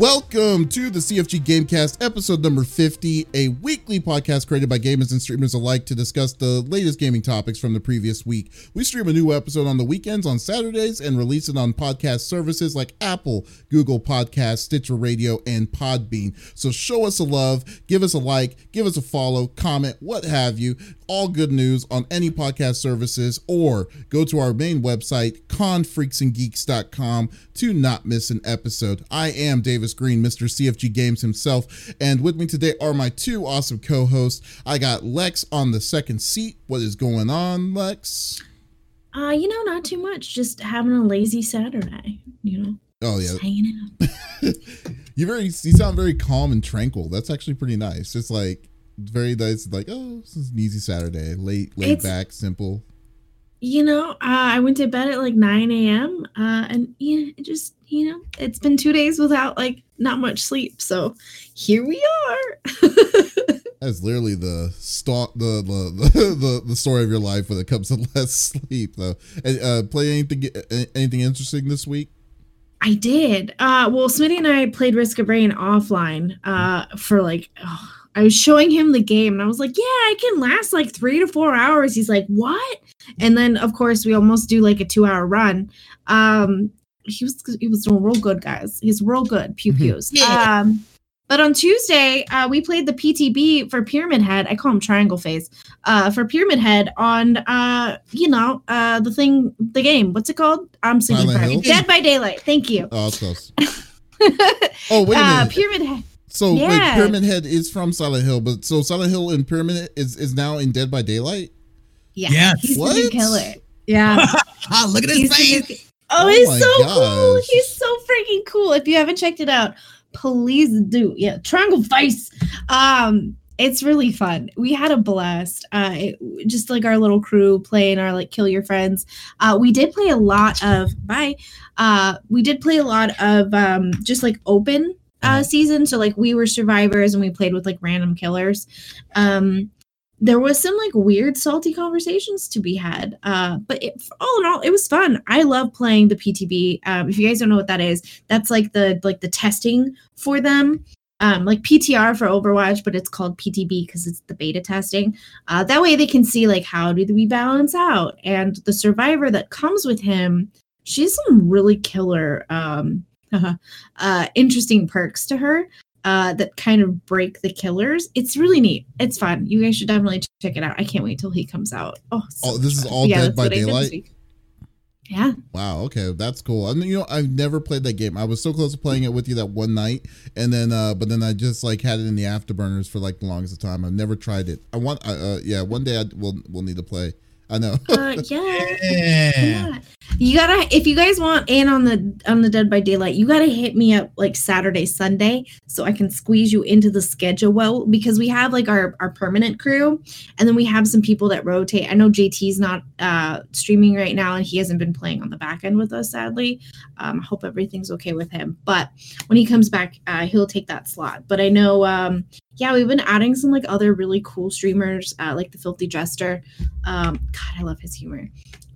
Welcome to the CFG Gamecast, episode number 50, a weekly podcast created by gamers and streamers alike to discuss the latest gaming topics from the previous week. We stream a new episode on the weekends on Saturdays and release it on podcast services like Apple, Google Podcasts, Stitcher Radio, and Podbean. So show us a love, give us a like, give us a follow, comment, what have you. All good news on any podcast services, or go to our main website, confreaksandgeeks.com, to not miss an episode. I am Davies Green, Mr. CFG Games himself, and with me today are my two awesome co hosts. I got Lex on the second seat. What is going on, Lex? Uh, you know, not too much. Just having a lazy Saturday, you know. Oh yeah, Just hanging out. you very you sound very calm and tranquil. That's actually pretty nice. It's like very nice. Like oh, this is an easy Saturday, late, laid It's- back, simple. You know, uh, I went to bed at like 9 a.m. Uh, and yeah, it just, you know, it's been two days without like not much sleep. So here we are. That's literally the the the, the the story of your life when it comes to less sleep. Though, and, uh, play anything anything interesting this week? I did. Uh, well, Smitty and I played Risk of Rain offline uh, for like, oh, I was showing him the game and I was like, yeah, I can last like three to four hours. He's like, what? And then, of course, we almost do like a two hour run. Um, he was he was doing real good, guys. He's real good. Pew pews. Yeah. Um, but on Tuesday, uh, we played the PTB for Pyramid Head. I call him Triangle Face. Uh, for Pyramid Head on, uh, you know, uh, the thing, the game. What's it called? I'm sleeping. Silent Friday. Hill? Dead by Daylight. Thank you. Oh, it's close. Oh wait a uh, minute. Pyramid Head. So wait, yeah. Pyramid Head is from Silent Hill, but so Silent Hill and Pyramid is is now in Dead by Daylight. Yeah, Yes. he's the new What? killer. Yeah, Ah, look at he's his the new face. ki- Oh, Oh he's my so cool. He's so freaking cool. If you haven't checked it out, please do. Yeah, Triangle Face. Um, it's really fun. We had a blast. Uh, it, just like our little crew playing our like kill your friends. Uh, we did play a lot of bye. Uh, we did play a lot of um just like open uh season. So like we were survivors and we played with like random killers. Um, there was some like weird salty conversations to be had uh but it, all in all it was fun. I love playing the ptb um if you guys don't know what that is that's like the like the testing for them. Um like ptr for overwatch but it's called ptb because it's the beta testing. Uh that way they can see like how do we balance out? And the survivor that comes with him she's some really killer um uh interesting perks to her uh, that kind of break the killers. It's really neat. It's fun. You guys should definitely check it out. I can't wait till he comes out. Oh, so Oh, this much is fun. all Dead by what I did this Daylight? Yeah. Wow. Okay, that's cool. I mean, you know, I've never played that game. I was so close to playing it with you that one night, and then, uh, but then I just like had it in the afterburners for like the longest time. I've never tried it. I want, uh, uh yeah, one day I will We'll need to play. I know. Uh, yeah. Yeah. You gotta if you guys want in on the on the Dead by Daylight, you gotta hit me up like Saturday, Sunday, so I can squeeze you into the schedule well because we have like our our permanent crew and then we have some people that rotate. I know JT's not uh streaming right now and he hasn't been playing on the back end with us, sadly. Um, I hope everything's okay with him. But when he comes back, uh, he'll take that slot. But I know um yeah, we've been adding some like other really cool streamers, uh, like the Filthy Jester. Um, God, I love his humor.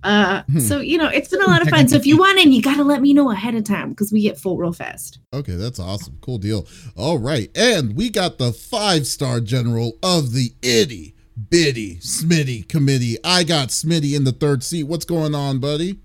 Uh, Hmm. so you know, it's been a lot of fun. So if you want in, you gotta let me know ahead of time because we get full real fast. okay, that's awesome. Cool deal. All right, and we got the five star general of the itty bitty Smitty committee. I got Smitty in the third seat. What's going on, buddy?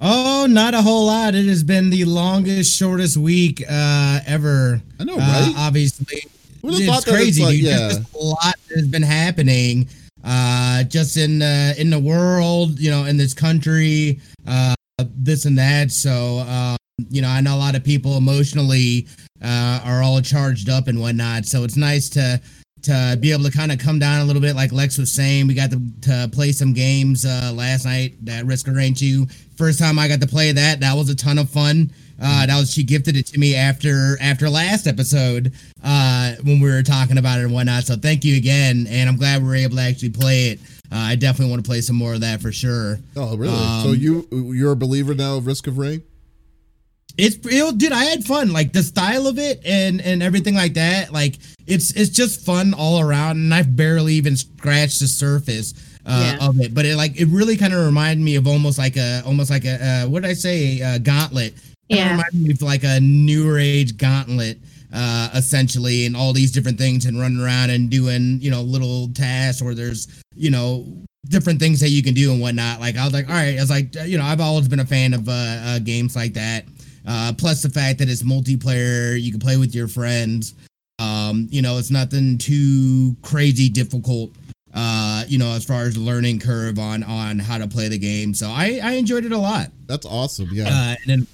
Oh, not a whole lot. It has been the longest, shortest week uh, ever. I know, Uh, right? obviously, Who'd have thought it's crazy, like- dude. yeah. Just a lot has been happening, uh, just in uh, in the world, you know, in this country, uh, this and that. So, um, you know, I know a lot of people emotionally uh, are all charged up and whatnot. So it's nice to to be able to kind of come down a little bit, like Lex was saying. We got to, to play some games uh, last night. That Risk of Rain 2. First time I got to play that. That was a ton of fun. Uh, that was she gifted it to me after after last episode uh, when we were talking about it and whatnot. So thank you again, and I'm glad we were able to actually play it. Uh, I definitely want to play some more of that for sure. Oh, really? so Um, you you're a believer now of Risk of Rain? It's it, dude, I had fun. Like the style of it and and everything like that. Like it's it's just fun all around, and I've barely even scratched the surface uh, Yeah. of it. But it like it really kind of reminded me of almost like a almost like a uh, what did I say a gauntlet Yeah. Reminds me of like a newer age gauntlet, uh, essentially, and all these different things, and running around and doing, you know, little tasks, or there's, you know, different things that you can do and whatnot. Like I was like, all right, I was like, you know, I've always been a fan of uh, uh games like that. Uh, plus the fact that it's multiplayer, you can play with your friends. Um, you know, it's nothing too crazy difficult. Uh, you know, as far as learning curve on on how to play the game. So I I enjoyed it a lot. That's awesome. Yeah. Uh, and then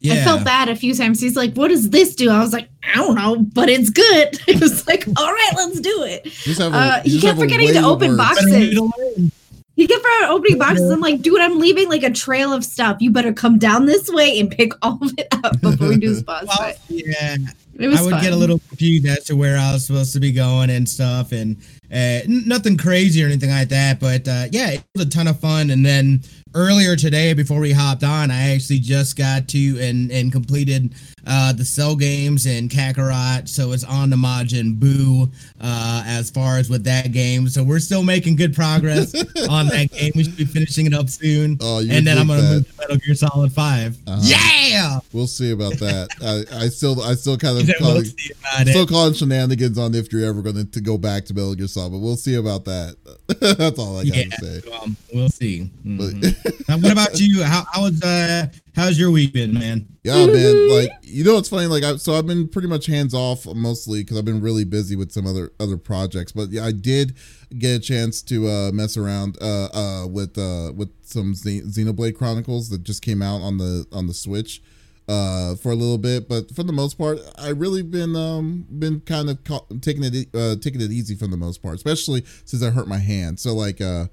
yeah. I felt bad a few times. He's like, "What does this do?" I was like, "I don't know, but it's good." It was like, "All right, let's do it." A- Uh, he kept forgetting to open words. boxes. Better need to learn. He kept forgetting opening boxes. I'm like, "Dude, I'm leaving like a trail of stuff. You better come down this way and pick all of it up before we do this boss Well, fight." yeah, It was I would fun. get a little confused as to where I was supposed to be going and stuff, and uh, n- nothing crazy or anything like that. But uh, yeah, it was a ton of fun. And then earlier today, before we hopped on, I actually just got to and and completed uh, the Cell games and Kakarot. So it's on the Majin Buu uh, as far as with that game. So we're still making good progress on that game. We should be finishing it up soon. Oh, and then I'm gonna move to Metal Gear Solid 5 Uh-huh. Yeah. We'll see about that. I, I still, I still kind of we'll calling, it. still calling shenanigans on if you're ever going to go back to Metal Gear Solid, but we'll see about that. That's all I gotta say. well, we'll see. Mhm. now, what about you? How how was uh how's your week been, man? yeah, man, like you know, it's funny. Like, I, so I've been pretty much hands off mostly because I've been really busy with some other other projects. But yeah, I did get a chance to uh, mess around uh, uh, with uh, with some Xe- Xenoblade Chronicles that just came out on the on the Switch. uh, for a little bit, but for the most part, I really been um been kind of ca- taking it uh, taking it easy for the most part, especially since I hurt my hand. So like uh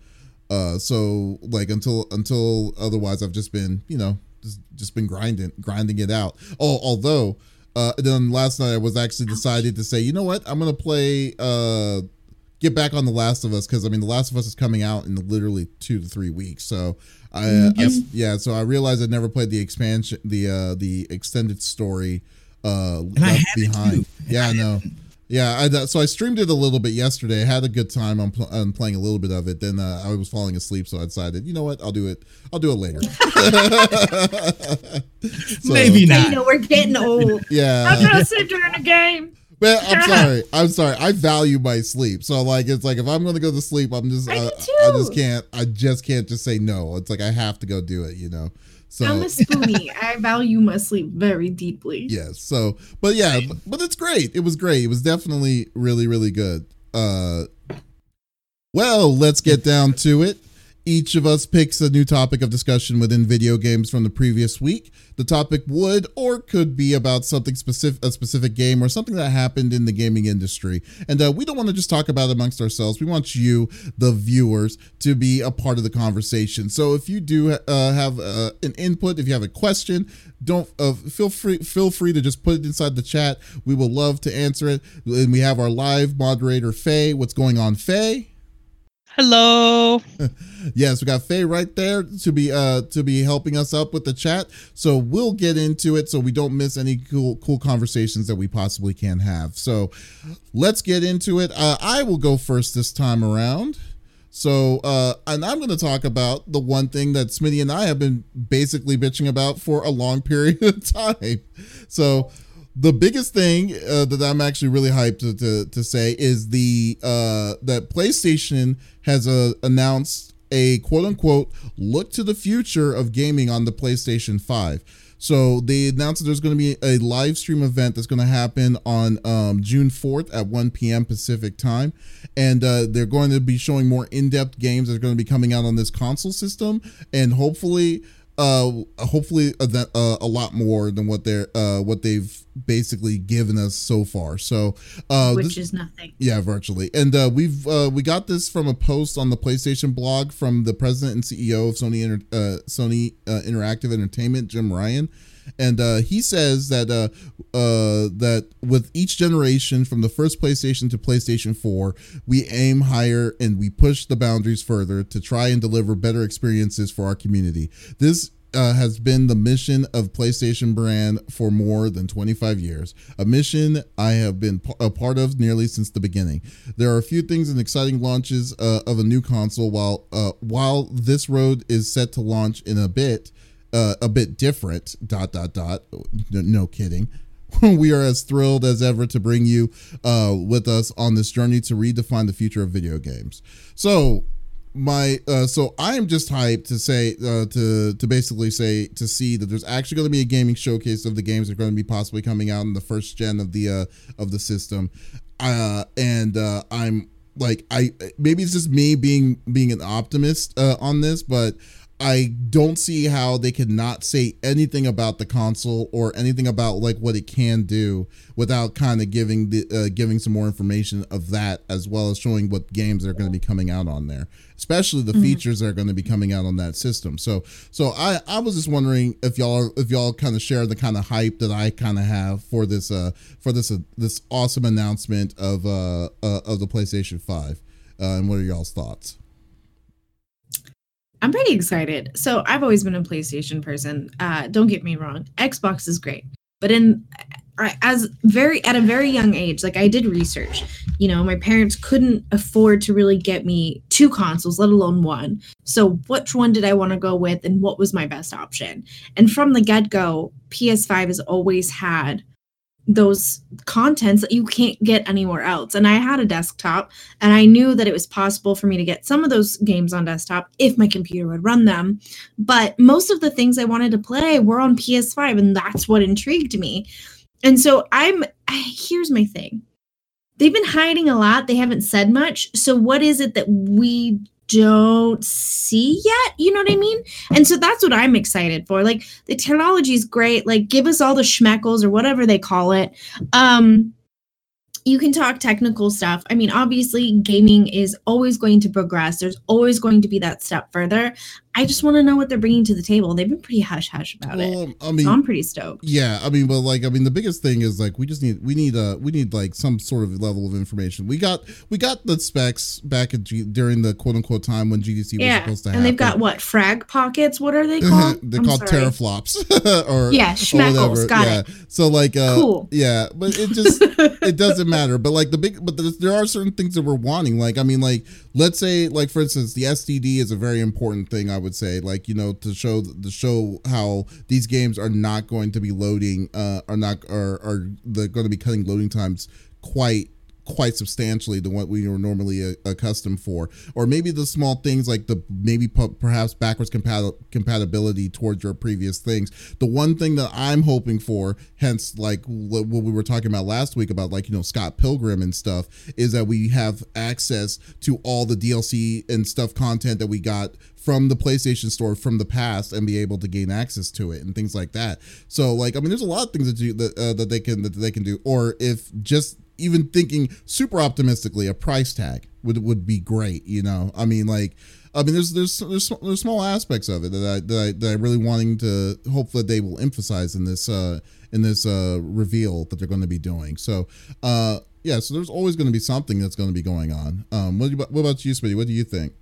uh so like until until otherwise, I've just been you know just been grinding grinding it out. Oh, although uh then last night I was actually decided to say you know what I'm gonna play uh get back on the Last of Us because I mean the Last of Us is coming out in literally two to three weeks. So I, uh, I- yeah, so I realized I never played the expansion, the uh the extended story uh left behind. Yeah, I know. Yeah, I so I streamed it a little bit yesterday. I had a good time on, pl- on playing a little bit of it. Then uh, I was falling asleep, so I decided, you know what, I'll do it. I'll do it later. So, Maybe You know, we're getting old. Yeah. I'm gonna sit during the game. But I'm sorry. I'm sorry. I value my sleep. So like it's like if I'm gonna go to sleep, I'm just I uh, I just can't I just can't just say no. It's like I have to go do it, you know. So I'm a spoonie. I value my sleep very deeply. yes. So but yeah, but, but it's great. It was great. It was definitely really, really good. Uh well, let's get down to it. Each of us picks a new topic of discussion within video games from the previous week. The topic would or could be about something specific, a specific game or something that happened in the gaming industry. And uh, we don't want to just talk about it amongst ourselves. We want you, the viewers, to be a part of the conversation. So if you do uh, have uh, an input, if you have a question, don't uh, feel free feel free to just put it inside the chat. We will love to answer it. And we have our live moderator, Faye. What's going on, Faye? Hello. Yes, we got Faye right there to be uh to be helping us up with the chat. So we'll get into it so we don't miss any cool cool conversations that we possibly can have. So let's get into it. Uh, I will go first this time around. So uh and I'm gonna talk about the one thing that Smitty and I have been basically bitching about for a long period of time. So the biggest thing uh, that I'm actually really hyped to, to, to say is the uh, that PlayStation has uh, announced a quote unquote look to the future of gaming on the PlayStation 5. So they announced that there's going to be a live stream event that's going to happen on um, June 4th at 1 p.m. Pacific time, and uh, they're going to be showing more in-depth games that are going to be coming out on this console system, and hopefully uh hopefully a, uh, a lot more than what they're uh what they've basically given us so far. So uh which this- is nothing. yeah virtually. And uh we've uh we got this from a post on the playstation blog from the president and ceo of sony Inter- uh sony uh, interactive entertainment jim ryan and uh, he says that uh, uh, that with each generation from the first PlayStation to PlayStation 4, we aim higher and we push the boundaries further to try and deliver better experiences for our community. This uh, has been the mission of PlayStation brand for more than 25 years, a mission I have been p- a part of nearly since the beginning. There are a few things and exciting launches uh, of a new console. While uh, while this road is set to launch in a bit, uh, a bit different. Dot dot dot. No, kidding. we are as thrilled as ever to bring you uh, with us on this journey to redefine the future of video games. So, my uh, so I am just hyped to say uh, to to basically say to see that there's actually going to be a gaming showcase of the games that are going to be possibly coming out in the first gen of the uh, of the system, uh, and uh, I'm like I maybe it's just me being being an optimist uh, on this, but I don't see how they could not say anything about the console or anything about like what it can do without kind of giving the uh, giving some more information of that as well as showing what games are going to be coming out on there, especially the mm-hmm. features that are going to be coming out on that system. So so I I was just wondering if y'all if y'all kind of share the kind of hype that I kind of have for this uh for this uh, this awesome announcement of uh, uh of the PlayStation 5. Uh, and what are y'all's thoughts? I'm pretty excited. So I've always been a PlayStation person. Uh, don't get me wrong, Xbox is great, but in as very at a very young age, like I did research. You know, my parents couldn't afford to really get me two consoles, let alone one. So which one did I want to go with, and what was my best option? And from the get go, PS5 has always had those contents that you can't get anywhere else. And I had a desktop and I knew that it was possible for me to get some of those games on desktop if my computer would run them. But most of the things I wanted to play were on PS5 and that's what intrigued me. And so I'm here's my thing. They've been hiding a lot. They haven't said much. So what is it that we don't see yet. You know what I mean? And so that's what I'm excited for. Like the technology is great. Like give us all the schmeckles or whatever they call it. Um, you can talk technical stuff. I mean, obviously, gaming is always going to progress. There's always going to be that step further. I just want to know what they're bringing to the table. They've been pretty hush hush about well, it. I mean, so I'm pretty stoked. Yeah, I mean, but like, I mean, the biggest thing is like we just need we need uh we need like some sort of level of information. We got we got the specs back at G, during the quote unquote time when GDC yeah, was supposed to happen. And they've got what frag pockets? What are they called? They're I'm called sorry. teraflops or yeah, schmeckles. Got yeah. it. So like, uh, cool. Yeah, but it just it doesn't matter. But like the big, but there are certain things that we're wanting. Like, I mean, like let's say like for instance, the SSD is a very important thing. I would say like you know to show to show how these games are not going to be loading uh are not are are they're going to be cutting loading times quite quite substantially than what we are normally uh, accustomed for or maybe the small things like the maybe perhaps backwards compat- compatibility towards your previous things the one thing that i'm hoping for hence like what we were talking about last week about like you know scott pilgrim and stuff is that we have access to all the dlc and stuff content that we got from the PlayStation Store from the past and be able to gain access to it and things like that. So like I mean, there's a lot of things that you that uh, that they can that they can do. Or if just even thinking super optimistically, a price tag would would be great. You know, I mean, like, I mean, there's there's there's, there's small aspects of it that I that I, that I really wanting to hopefully they will emphasize in this uh in this uh reveal that they're going to be doing. So uh yeah, so there's always going to be something that's going to be going on. Um, what, what about you, Smitty? What do you think?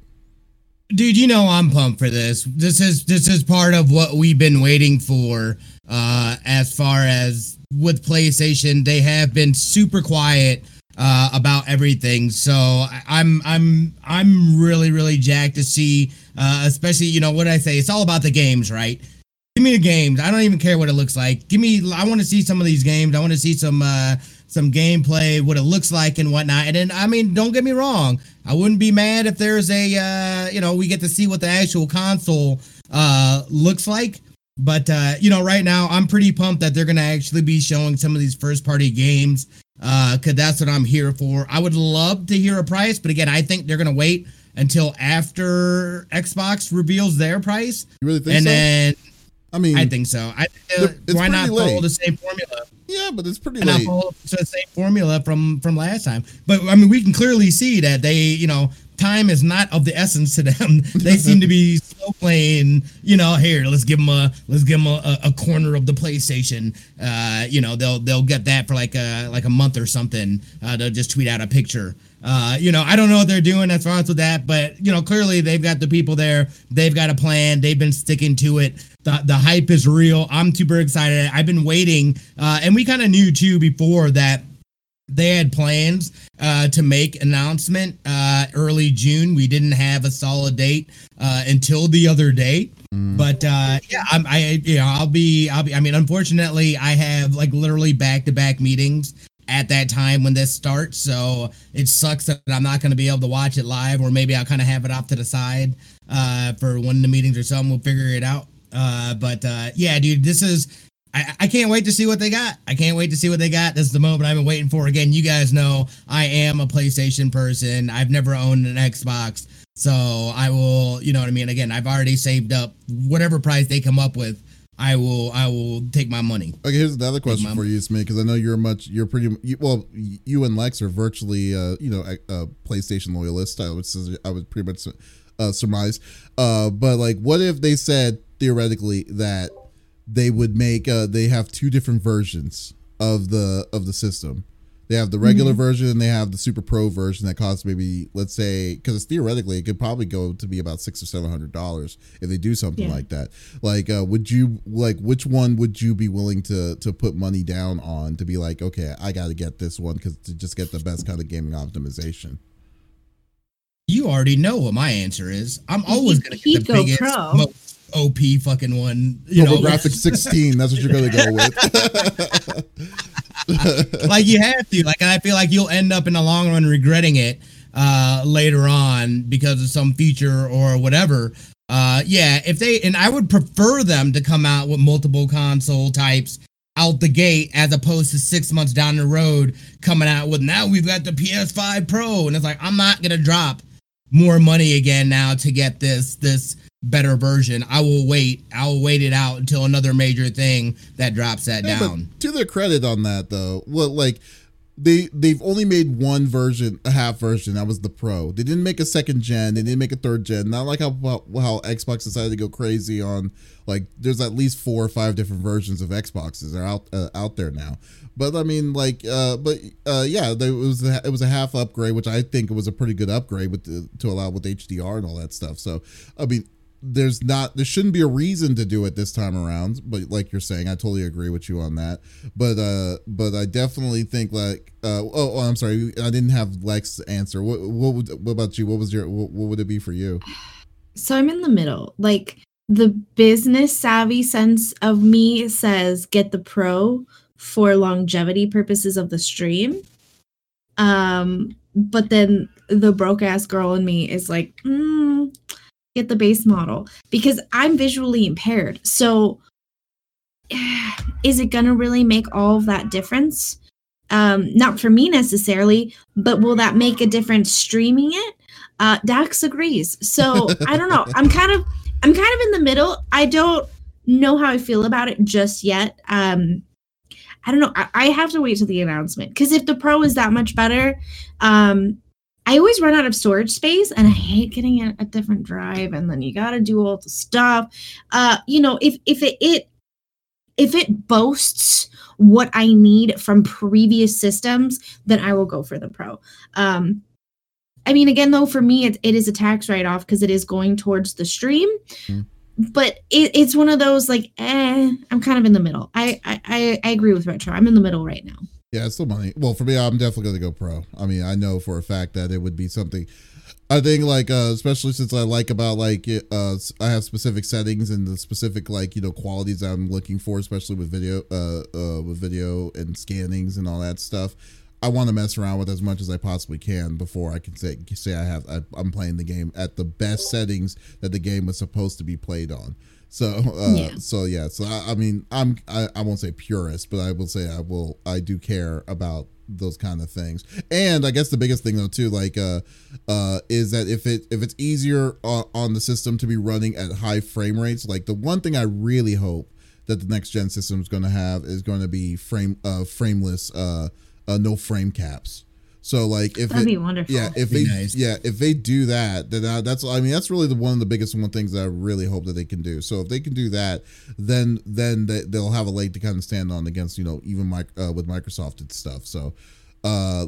Dude, you know I'm pumped for this. This is this is part of what we've been waiting for. Uh, as far as with PlayStation, they have been super quiet uh, about everything. So I'm I'm I'm really really jacked to see, uh, especially you know what I say. It's all about the games, right? Give me the games. I don't even care what it looks like. Give me. I want to see some of these games. I want to see some uh, some gameplay, what it looks like and whatnot. And then, I mean, don't get me wrong. I wouldn't be mad if there's a, uh, you know, we get to see what the actual console uh, looks like. But, uh, you know, right now, I'm pretty pumped that they're to actually be showing some of these first party games Uh, because uh, that's what I'm here for. I would love to hear a price, but again, I think they're to wait until after Xbox reveals their price. You really think and so? then I mean, I think so. I, uh, why not follow the same formula? Yeah, but it's pretty and late. follow the same formula from from last time. But I mean, we can clearly see that they, you know, time is not of the essence to them. they seem to be slow playing. You know, here let's give them a let's give them a, a corner of the PlayStation. Uh, you know, they'll they'll get that for like a like a month or something. Uh, they'll just tweet out a picture. Uh, you know, I don't know what they're doing as far as with that, but you know, clearly they've got the people there. They've got a plan. They've been sticking to it. The the hype is real. I'm super excited. I've been waiting, uh, and we kind of knew too before that they had plans uh, to make announcement uh, early June. We didn't have a solid date uh, until the other day. Mm. But uh, yeah, I'm, I you know I'll be I'll be I mean unfortunately I have like literally back to back meetings at that time when this starts, so it sucks that I'm not going to be able to watch it live, or maybe I'll kind of have it off to the side uh, for one of the meetings or something. We'll figure it out. Uh, but uh, yeah, dude, this is I, I can't wait to see what they got. I can't wait to see what they got. This is the moment I've been waiting for. Again, you guys know I am a PlayStation person. I've never owned an Xbox. So I will, you know what I mean? Again, I've already saved up whatever price they come up with. I will, I will take my money. Okay, here's another question for you, Smith, because I know you're much, you're pretty, you, well, you and Lex are virtually, uh, you know, a, a PlayStation loyalist. I would, I would pretty much uh, surmise. Uh, but like, what if they said theoretically that they would make, uh, they have two different versions of the of the system they have the regular mm-hmm. version and they have the super pro version that costs maybe let's say because theoretically it could probably go to be about six or seven hundred dollars if they do something yeah. like that. Like, uh, would you like which one would you be willing to to put money down on to be like, okay, I got to get this one because to just get the best kind of gaming optimization. You already know what my answer is. I'm always gonna get the biggest, pro. most OP fucking one. You know, graphics 16. That's what you're gonna go with. like you have to. Like and I feel like you'll end up in the long run regretting it uh, later on because of some feature or whatever. Uh, yeah, if they and I would prefer them to come out with multiple console types out the gate as opposed to six months down the road coming out with now we've got the PS5 Pro and it's like I'm not gonna drop more money again now to get this this better version. I will wait. I will wait it out until another major thing that drops that yeah, down. To their credit on that though, well, like they they've only made one version, a half version. That was the Pro. They didn't make a second gen. They didn't make a third gen. Not like how how Xbox decided to go crazy on like there's at least four or five different versions of Xboxes are out uh, out there now. But I mean, like, uh, but uh, yeah, there was a, it was a half upgrade, which I think it was a pretty good upgrade with the, to allow with HDR and all that stuff. So I mean, there's not there shouldn't be a reason to do it this time around but like you're saying i totally agree with you on that. But uh but i definitely think like uh oh, oh i'm sorry i didn't have lex answer. What what would what about you? What was your what, what would it be for you? So i'm in the middle. Like the business savvy sense of me says get the pro for longevity purposes of the stream. Um but then the broke ass girl in me is like mm, get the base model because I'm visually impaired. So is it going to really make all of that difference? Um, not for me necessarily, but will that make a difference streaming it? Uh, Dax agrees. So I don't know. I'm kind of I'm kind of in the middle. I don't know how I feel about it just yet. Um, I don't know. I, I have to wait to the announcement because if the pro is that much better, um, I always run out of storage space and I hate getting a, a different drive and then you got to do all the stuff. Uh, you know, if if it, it if it boasts what I need from previous systems, then I will go for the Pro. Um, I mean, again, though, for me, it, it is a tax write off because it is going towards the stream. Mm. But it, it's one of those like, eh, I'm kind of in the middle. I, I I agree with retro. I'm in the middle right now. Yeah, it's still money. Well, for me, I'm definitely going to go pro. I mean, I know for a fact that it would be something. I think like uh, especially since I like about like uh I have specific settings and the specific like you know qualities I'm looking for, especially with video uh, uh with video and scannings and all that stuff. I want to mess around with as much as I possibly can before I can say say I have I, I'm playing the game at the best settings that the game was supposed to be played on. So, uh, yeah. so yeah. So I, I mean, I'm I, I won't say purist, but I will say I will I do care about those kind of things. And I guess the biggest thing though too, like, uh, uh, is that if it if it's easier on, on the system to be running at high frame rates, like the one thing I really hope that the next gen system is going to have is going to be frame uh frameless uh, uh no frame caps so like if that'd it, be wonderful. Yeah, if they nice. yeah if they do that, then uh, that's I mean that's really the one of the biggest one things that I really hope that they can do. So if they can do that, then then they, will have a leg to kind of stand on against you know even my, uh, with Microsoft and stuff. So uh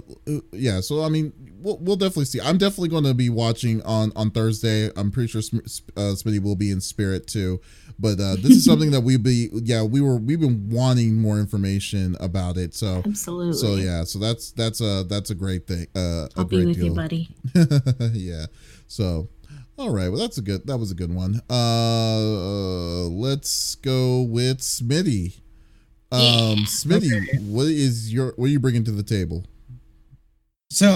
yeah so i mean we'll, we'll definitely see i'm definitely going to be watching on on thursday i'm pretty sure uh, smitty will be in spirit too but uh this is something that we be yeah we were we've been wanting more information about it so absolutely so yeah so that's that's a that's a great thing uh i'll be with deal. you buddy yeah so All right, well that's a good that was a good one. Uh, uh let's go with Smitty. Um yeah. Smitty, okay. what is your what are you bringing to the table? So,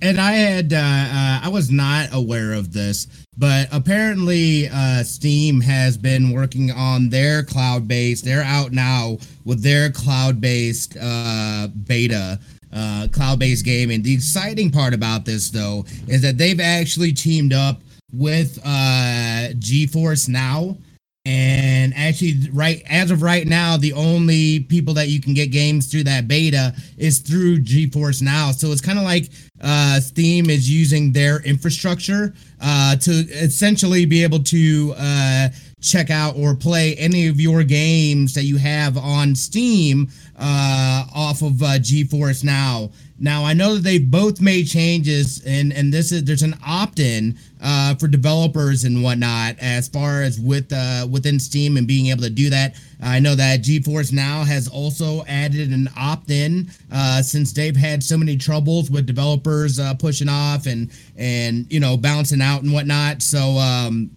and I had, uh, uh, I was not aware of this, but apparently, uh, Steam has been working on their cloud based. They're out now with their cloud based uh, beta, uh, cloud based gaming. The exciting part about this, though, is that they've actually teamed up with uh, GeForce Now and actually, right as of right now, the only people that you can get games through that beta is through GeForce Now. So it's kind of like uh, Steam is using their infrastructure uh, to essentially be able to uh, check out or play any of your games that you have on Steam uh, off of uh, GeForce Now. Now I know that they both made changes, and and this is there's an opt-in uh, for developers and whatnot as far as with uh, within Steam and being able to do that. I know that GeForce Now has also added an opt-in uh, since they've had so many troubles with developers uh, pushing off and and you know bouncing out and whatnot. So um,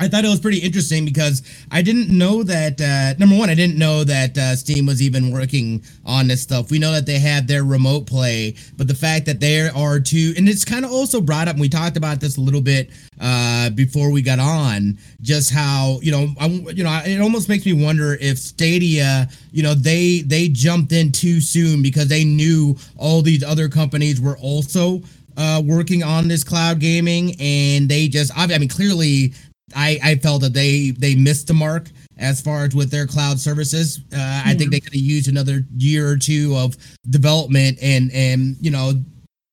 I thought it was pretty interesting because I didn't know that. Uh, number one, I didn't know that uh, Steam was even working on this stuff. We know that they have their remote play, but the fact that there are two, and it's kind of also brought up. And we talked about this a little bit uh, before we got on, just how you know, I, you know, it almost makes me wonder if Stadia, you know, they they jumped in too soon because they knew all these other companies were also uh, working on this cloud gaming, and they just, I mean, clearly I, I felt that they they missed the mark as far as with their cloud services. Uh, yeah. I think they could have used another year or two of development and and you know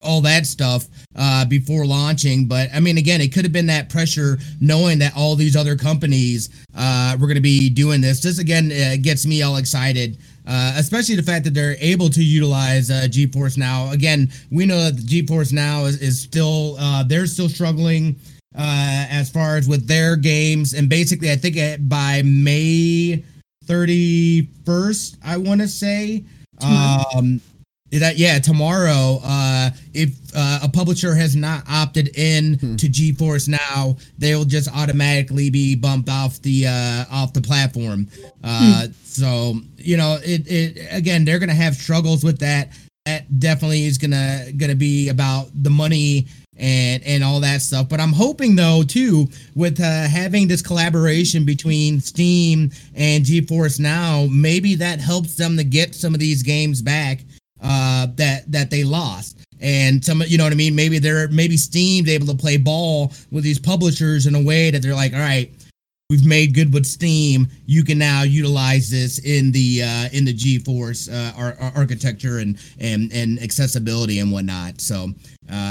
all that stuff uh, before launching. But I mean, again, it could have been that pressure knowing that all these other companies uh, were going to be doing this. This again uh, gets me all excited. Uh, especially the fact that they're able to utilize uh, GeForce Now. Again, we know that GeForce Now is, is still uh, they're still struggling uh, as far as with their games. And basically, I think by May 31st, I want to say. Um, that yeah, tomorrow, uh, if uh, a publisher has not opted in hmm. to GeForce Now, they'll just automatically be bumped off the uh, off the platform. Uh, hmm. So you know, it, it again, they're gonna have struggles with that. That definitely is gonna gonna be about the money and and all that stuff. But I'm hoping though too with uh, having this collaboration between Steam and GeForce Now, maybe that helps them to get some of these games back uh, that that they lost. And some, you know what I mean? Maybe they're maybe Steam's able to play ball with these publishers in a way that they're like, all right, we've made good with Steam. You can now utilize this in the uh, in the GeForce uh, ar- architecture and and and accessibility and whatnot. So uh,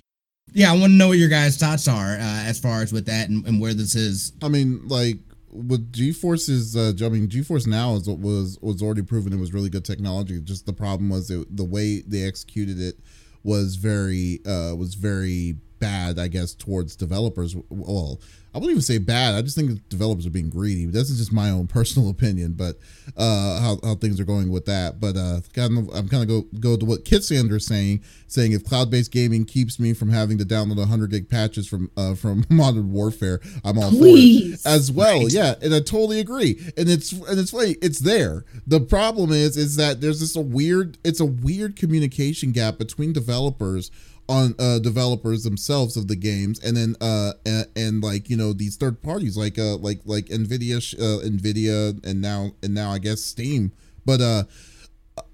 yeah, I want to know what your guys' thoughts are uh, as far as with that and, and, where this is. I mean, like with GeForce is, uh, I mean, GeForce Now is was was already proven it was really good technology. Just the problem was it, the way they executed it was very uh, was very bad, I guess, towards developers. Well, I wouldn't even say bad. I just think developers are being greedy. This is just my own personal opinion, but uh, how, how things are going with that. But uh, kind of, I'm kind of go go to what Kitsander is saying, saying if cloud-based gaming keeps me from having to download 100 gig patches from uh, from Modern Warfare, I'm all Please. for it as well. Right. Yeah, and I totally agree. And it's and it's funny, it's there. The problem is is that there's this a weird it's a weird communication gap between developers on uh, developers themselves of the games and then uh and, and, like you know these third parties like uh like like nvidia uh, nvidia and now and now i guess steam. But uh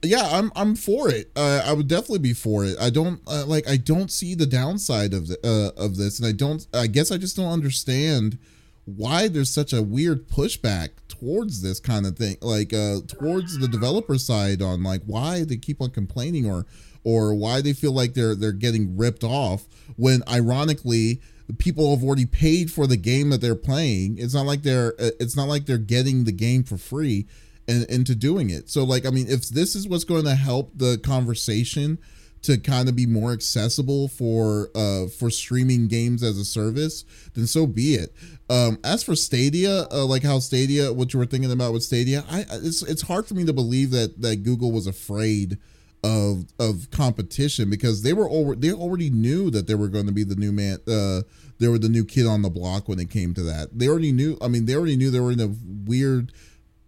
yeah i'm i'm for it. Uh, i would definitely be for it. I don't uh, like i don't see the downside of the uh, of this and i don't i guess i just don't understand why there's such a weird pushback towards this kind of thing like uh towards the developer side on like why they keep on complaining or or why they feel like they're they're getting ripped off when ironically people have already paid for the game that they're playing. It's not like they're uh, it's not like they're getting the game for free and into doing it. So like i mean if this is what's going to help the conversation to kind of be more accessible for uh for streaming games as a service then so be it. Um as for stadia uh, like how stadia what you were thinking about with stadia i it's it's hard for me to believe that that google was afraid of of competition because they were over, they already knew that they were going to be the new man uh they were the new kid on the block when it came to that. They already knew I mean they already knew they were in a weird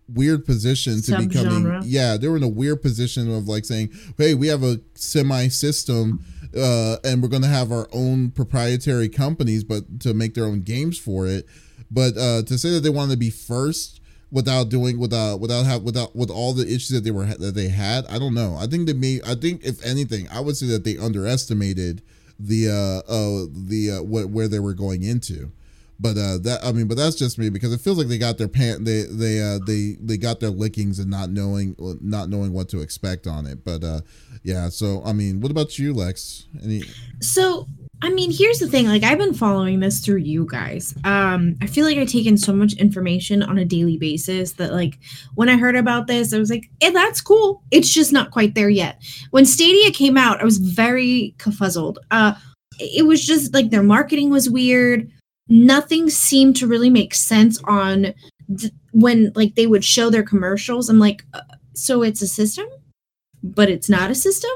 weird position to Subgenre. becoming yeah they were in a weird position of like saying hey we have a semi system uh and we're going to have our own proprietary companies but to make their own games for it but uh to say that they wanted to be first without doing without without have without with all the issues that they were that they had? I don't know. I think they may i think if anything i would say that they underestimated the uh uh the uh what where they were going into. But uh that i mean but that's just me because it feels like they got their pant they they uh they they got their lickings and not knowing not knowing what to expect on it. But uh yeah so i mean what about you lex? Any So, I mean, here's the thing. Like, I've been following this through you guys. Um, I feel like I take in so much information on a daily basis that, like, when I heard about this, I was like, "Eh, that's cool. It's just not quite there yet." When Stadia came out, I was very confuzzled. Uh, it was just like their marketing was weird. Nothing seemed to really make sense on th- when like they would show their commercials. I'm like, uh, so it's a system, but it's not a system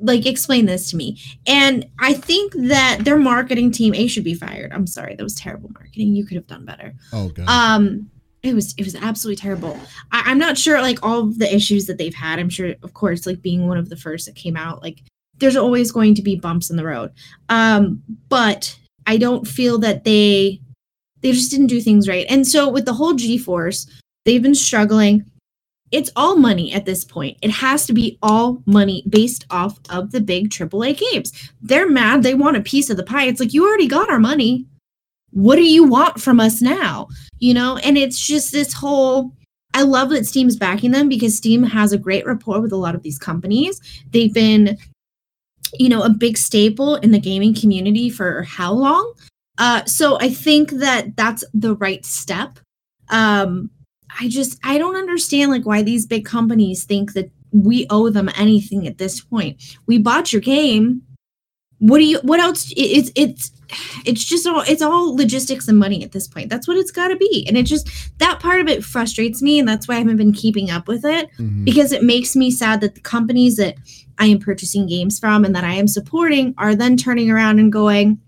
like explain this to me. And i think that their marketing team a should be fired. I'm sorry that was terrible marketing. You could have done better. Oh god. Um it was it was absolutely terrible. I, i'm not sure like all the issues that they've had. I'm sure of course like being one of the first that came out like there's always going to be bumps in the road. Um but i don't feel that they they just didn't do things right. And so with the whole GeForce they've been struggling it's all money at this point. It has to be all money based off of the big AAA games. They're mad. They want a piece of the pie. It's like, you already got our money. What do you want from us now? You know, and it's just this whole. I love that Steam's backing them because Steam has a great rapport with a lot of these companies. They've been, you know, a big staple in the gaming community for how long? Uh, so I think that that's the right step. Um, I just I don't understand like why these big companies think that we owe them anything at this point. We bought your game. What do you what else it's it's it's just all it's all logistics and money at this point. That's what it's got to be. And it just that part of it frustrates me and that's why I haven't been keeping up with it Mhm. because it makes me sad that the companies that I am purchasing games from and that I am supporting are then turning around and going,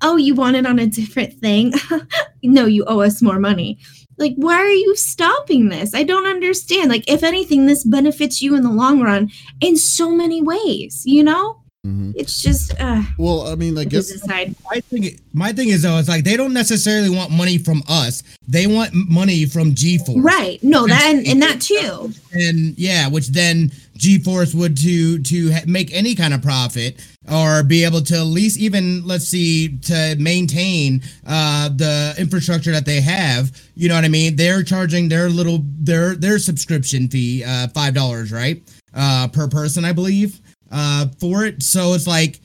"Oh, you want it on a different thing? no, you owe us more money." Like, why are you stopping this? I don't understand. Like, if anything, this benefits you in the long run in so many ways. You know, Mhm. it's just uh, well i mean i guess business side. My thing, my thing is though, it's like they don't necessarily want money from us. They want money from GeForce Right? No, that and, and that too. And yeah, which then GeForce would to to make any kind of profit or be able to at least even let's see to maintain uh the infrastructure that they have. You know what I mean? They're charging their little their their subscription fee, uh, five dollars, right, uh, per person, I believe, uh, for it. So it's like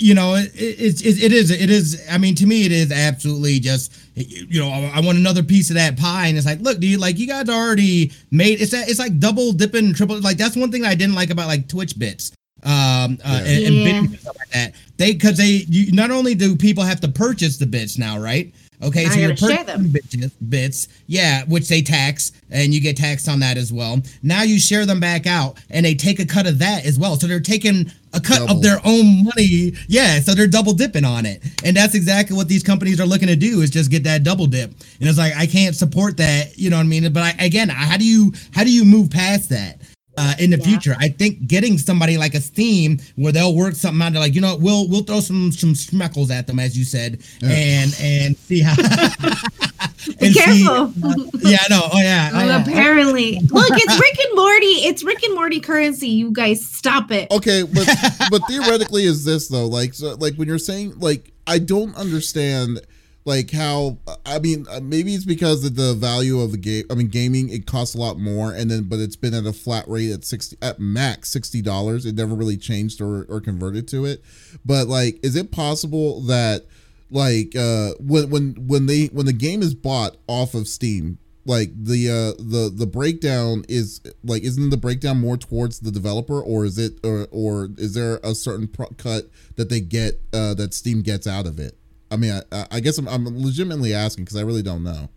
you know it, it, it, it is it is i mean to me it is absolutely just you know i I want another piece of that pie. And it's like look dude like you guys already made it's that it's like double dipping triple like that's one thing i didn't like about like twitch bits um uh, and, and Yeah. bits and stuff like that. They because they you, not only do people have to purchase the bits now right? Okay Now so you you're gotta share purchasing bits, bits yeah which they tax and you get taxed on that as well. Now you share them back out and they take a cut of that as well. So they're taking a cut Double. of their own money yeah so they're double dipping on it and that's exactly what these companies are looking to do is just get that double dip and it's like i can't support that you know what i mean but I, again how do you how do you move past that uh, in the Yeah. future, I think getting somebody like a Steam where they'll work something out, they're like, you know, we'll we'll throw some some schmeckles at them, as you said, Yeah. and and see how. Be and see- careful. yeah, no, oh yeah, oh, yeah. apparently, look, it's Rick and Morty. It's Rick and Morty currency. You guys, stop it. okay but but theoretically is this though like so like when you're saying like i don't understand like how i mean uh, maybe it's because of the value of the game i mean gaming it costs a lot more and then but it's been at a flat rate at 60 at max 60 dollars it never really changed or or converted to it but like is it possible that like uh when when when they when the game is bought off of steam like the uh the the breakdown is like isn't the breakdown more towards the developer or is it or or is there a certain pro- cut that they get uh that steam gets out of it i mean i i guess i'm, I'm legitimately asking because i really don't know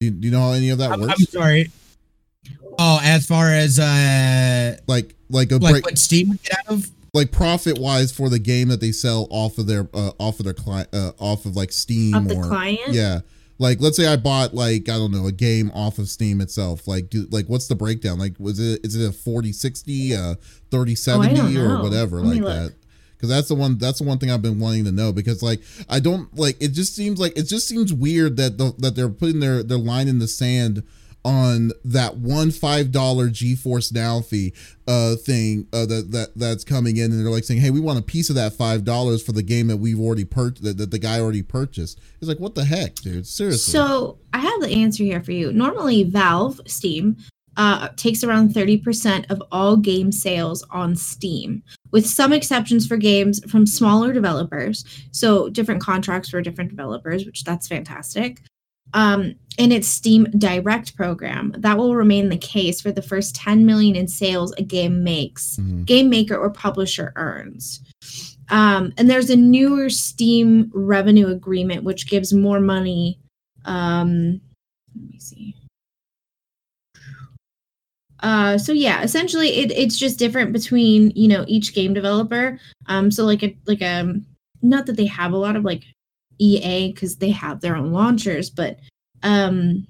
do you, do you know how any of that I'm, I'm works sorry. Oh, as far as uh, like like a like break, what Steam would get out of? Like profit wise for the game that they sell off of their uh, off of their client uh, off of like Steam Of the or client? yeah. Like let's say I bought like I don't know a game off of Steam itself. Like do like what's the breakdown? Like was it is it a 40 60 uh 30 70 don't or whatever Let like that? Cuz that's the one that's the one thing I've been wanting to know because like I don't like it just seems like it just seems weird that the, that they're putting their their line in the sand on that one five dollar GeForce Now fee uh thing uh that that that's coming in and they're like saying hey we want a piece of that five dollars for the game that we've already purchased that, that the guy already purchased it's like what the heck dude seriously So I have the answer here for you. Normally, Valve Steam uh, takes around 30% of all game sales on Steam, with some exceptions for games from smaller developers. So different contracts for different developers, which that's fantastic. Um, in its Steam Direct program, that will remain the case for the first 10 million in sales a game makes Mhm. game maker or publisher earns. Um, and there's a newer Steam revenue agreement which gives more money. Um, let me see. Uh, so yeah, essentially, it, it's just different between you know each game developer. Um, so like a like a not that they have a lot of like EA because they have their own launchers, but um,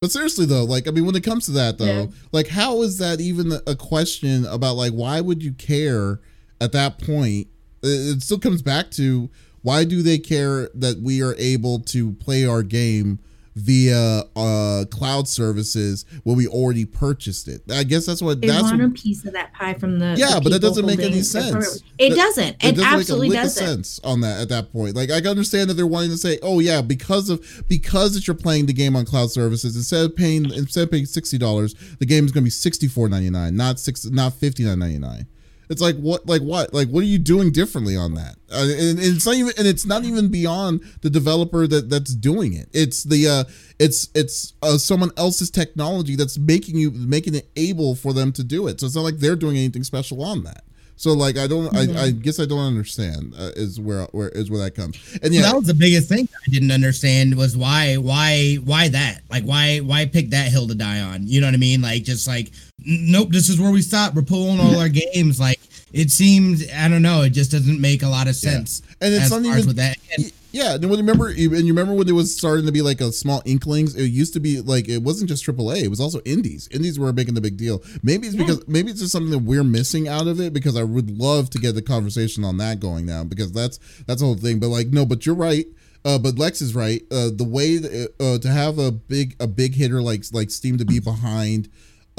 But seriously though, like I mean, when it comes to that though, Yeah. like how is that even a question about like why would you care at that point? It it still comes back to why do they care that we are able to play our game via uh cloud services when we already purchased it? I guess that's what they that's want what, a piece of that pie from the Yeah, the but that doesn't make any sense. It That- doesn't. it It, doesn't absolutely make a lick doesn't. of sense on that at that point. Like I understand that they're wanting to say, oh yeah, because of because that you're playing the game on cloud services, instead of paying instead of paying sixty dollars, the game is going to be sixty four ninety nine, not six, not fifty nine ninety nine. It's like what, like what, like what are you doing differently on that? Uh, and, and it's not even, and it's not even beyond the developer that that's doing it. It's the, uh, it's it's uh, someone else's technology that's making you making it able for them to do it. So it's not like they're doing anything special on that. So like I don't, I, I guess I don't understand uh, is where where is where that comes. And Yeah. yeah, That was the biggest thing I didn't understand was why why why that? Like why why pick that hill to die on? You know what I mean? Like just like nope this is where we stop. We're pulling all our games. Like it seems I don't know it just doesn't make a lot of sense and it's as not far as even with that and Yeah, and when you remember, and you remember when it was starting to be like a small inklings. It used to be like it wasn't just AAA; it was also indies. Indies were making the big deal. Maybe it's Yeah. because maybe it's just something that we're missing out of it. Because I would love to get the conversation on that going now, because that's that's the whole thing. But like, no, but you're right. Uh, but Lex is right. Uh, the way that, uh, to have a big a big hitter like like Steam to be behind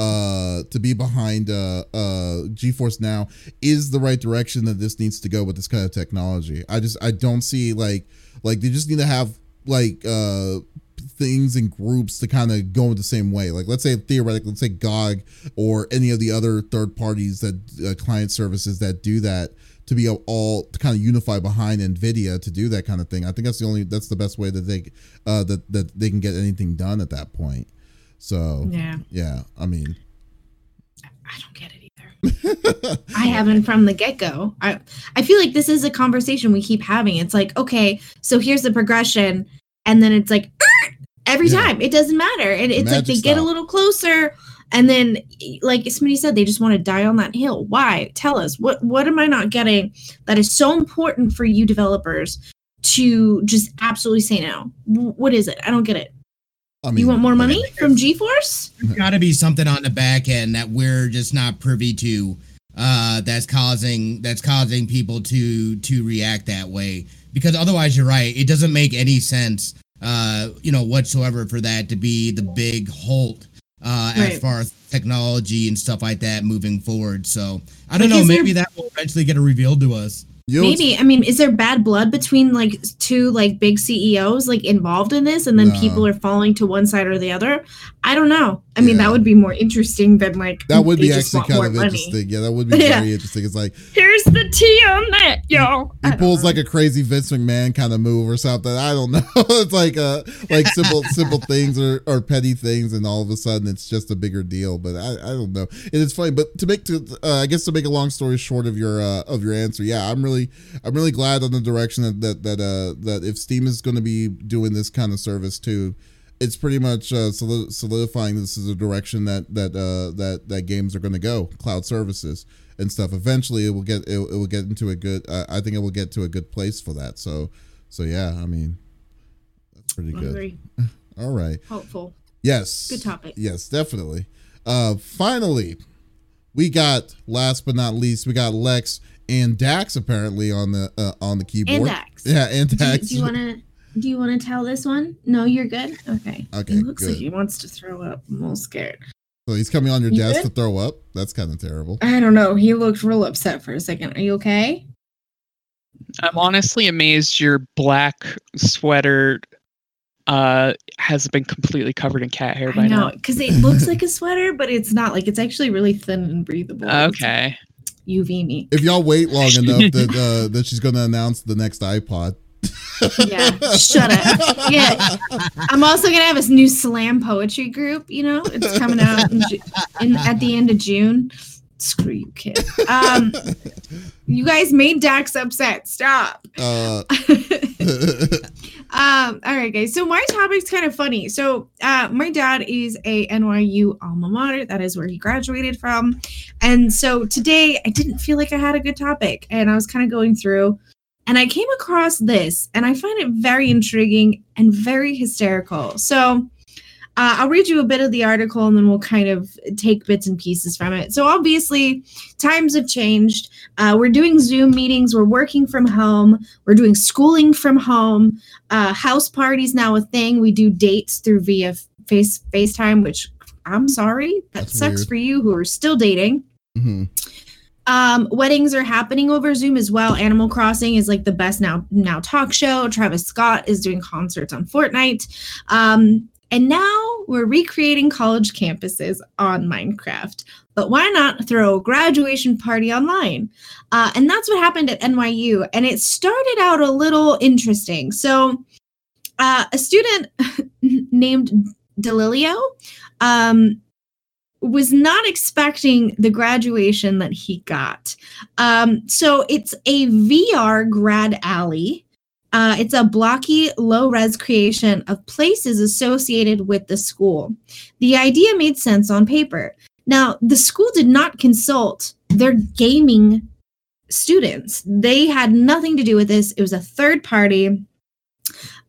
uh to be behind uh uh GeForce now is the right direction that this needs to go with this kind of technology. I just I don't see like like they just need to have like uh things and groups to kind of go in the same way. Like let's say theoretically, let's say GOG or any of the other third parties that uh, client services that do that to be all to kind of unify behind Nvidia to do that kind of thing. I think that's the only that's the best way that they uh that that they can get anything done at that point. So Yeah, yeah, I mean, I don't get it either. I haven't from the get go. I I feel like this is a conversation we keep having. It's like, okay, so here's the progression, and then it's like "Er!" every Yeah. time. It doesn't matter, and it's like Magic they get a little closer, and then like somebody said, they just want to die on that hill. Why? Tell us what what am I not getting that is so important for you developers to just absolutely say no? What is it? I don't get it. I mean, You want more money from GeForce? there's got to be something on the back end that we're just not privy to uh that's causing that's causing people to to react that way. Because otherwise you're right it doesn't make any sense uh you know whatsoever for that to be the big halt uh as far as technology and stuff like that moving forward. So i don't Like, know is there- maybe that will eventually get revealed to us You know what's- Maybe. I mean, is there bad blood between like two like big CEOs like involved in this and then people are falling to one side or the other? I don't know. I mean, that would be more interesting than like That would be actually kind of money. interesting. Yeah, that would be Yeah. very interesting. It's like Here's the tea on that, yo. he pulls like a crazy Vince McMahon kind of move or something. I don't know. it's like uh like simple simple things or, or petty things, and all of a sudden it's just a bigger deal. But I, I don't know. And it's funny. But to make to uh, I guess to make a long story short of your uh, of your answer, yeah, I'm really I'm really glad on the direction that that that uh that if Steam is going to be doing this kind of service too. It's pretty much uh, solidifying this is a direction that that uh, that that games are going to go cloud services and stuff. Eventually, it will get it, it will get into a good. Uh, I think it will get to a good place for that. So so yeah, I mean, that's pretty good. All right. Hopeful. Yes. Good topic. Yes, definitely. Uh, finally, we got last but not least, we got Lex and Dax apparently on the uh, on the keyboard. And Dax. Yeah, and Dax. Do, do you want to? Do you want to tell this one? No, you're good. Okay. Okay. He looks good. like he wants to throw up. I'm all scared. So he's coming on your You desk good? to throw up. That's kind of terrible. I don't know. He looked real upset for a second. Are you okay? I'm honestly amazed your black sweater uh has been completely covered in cat hair by I know now. because it looks like a sweater, but it's not. Like it's actually really thin and breathable. It's Okay. UV me. If y'all wait long enough, that uh, that she's going to announce the next iPod. Yeah, shut up. Yeah, I'm also gonna have a new slam poetry group. You know, it's coming out in, in at the end of June. Screw you, kid. Um, you guys made Dax upset. Stop. Uh, um, all right, guys. So my topic's kind of funny. So uh, my dad is a NYU alma mater. That is where he graduated from. And so today I didn't feel like I had a good topic, and I was kind of going through, and I came across this, and I find it very intriguing and very hysterical. So. Uh, I'll read you a bit of the article and then we'll kind of take bits and pieces from it. So, obviously, times have changed. Uh, we're doing Zoom meetings, we're working from home, we're doing schooling from home uh, house parties now a thing. We do dates through via face FaceTime, which I'm sorry, that That's sucks weird. for you who are still dating. mhm. Um, weddings are happening over Zoom as well. Animal Crossing is like the best now now talk show. Travis Scott is doing concerts on Fortnite. Um, and now we're recreating college campuses on Minecraft. But why not throw a graduation party online? Uh, and that's what happened at NYU. And it started out a little interesting. So, uh, a student named Delilio um, was not expecting the graduation that he got. Um, so, it's a VR grad alley. Uh, it's a blocky, low res creation of places associated with the school. The idea made sense on paper. Now, the school did not consult their gaming students. They had nothing to do with this. It was a third party.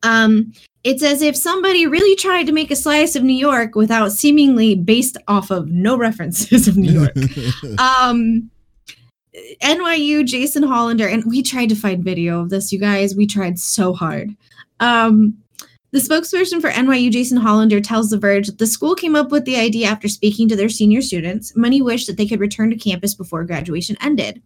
Um, it's as if somebody really tried to make a slice of New York without seemingly based off of no references of New York. um, NYU, Jason Hollander, and we tried to find video of this, you guys. We tried so hard. Um, the spokesperson for NYU, Jason Hollander, tells The Verge that the school came up with the idea after speaking to their senior students. Many wished that they could return to campus before graduation ended.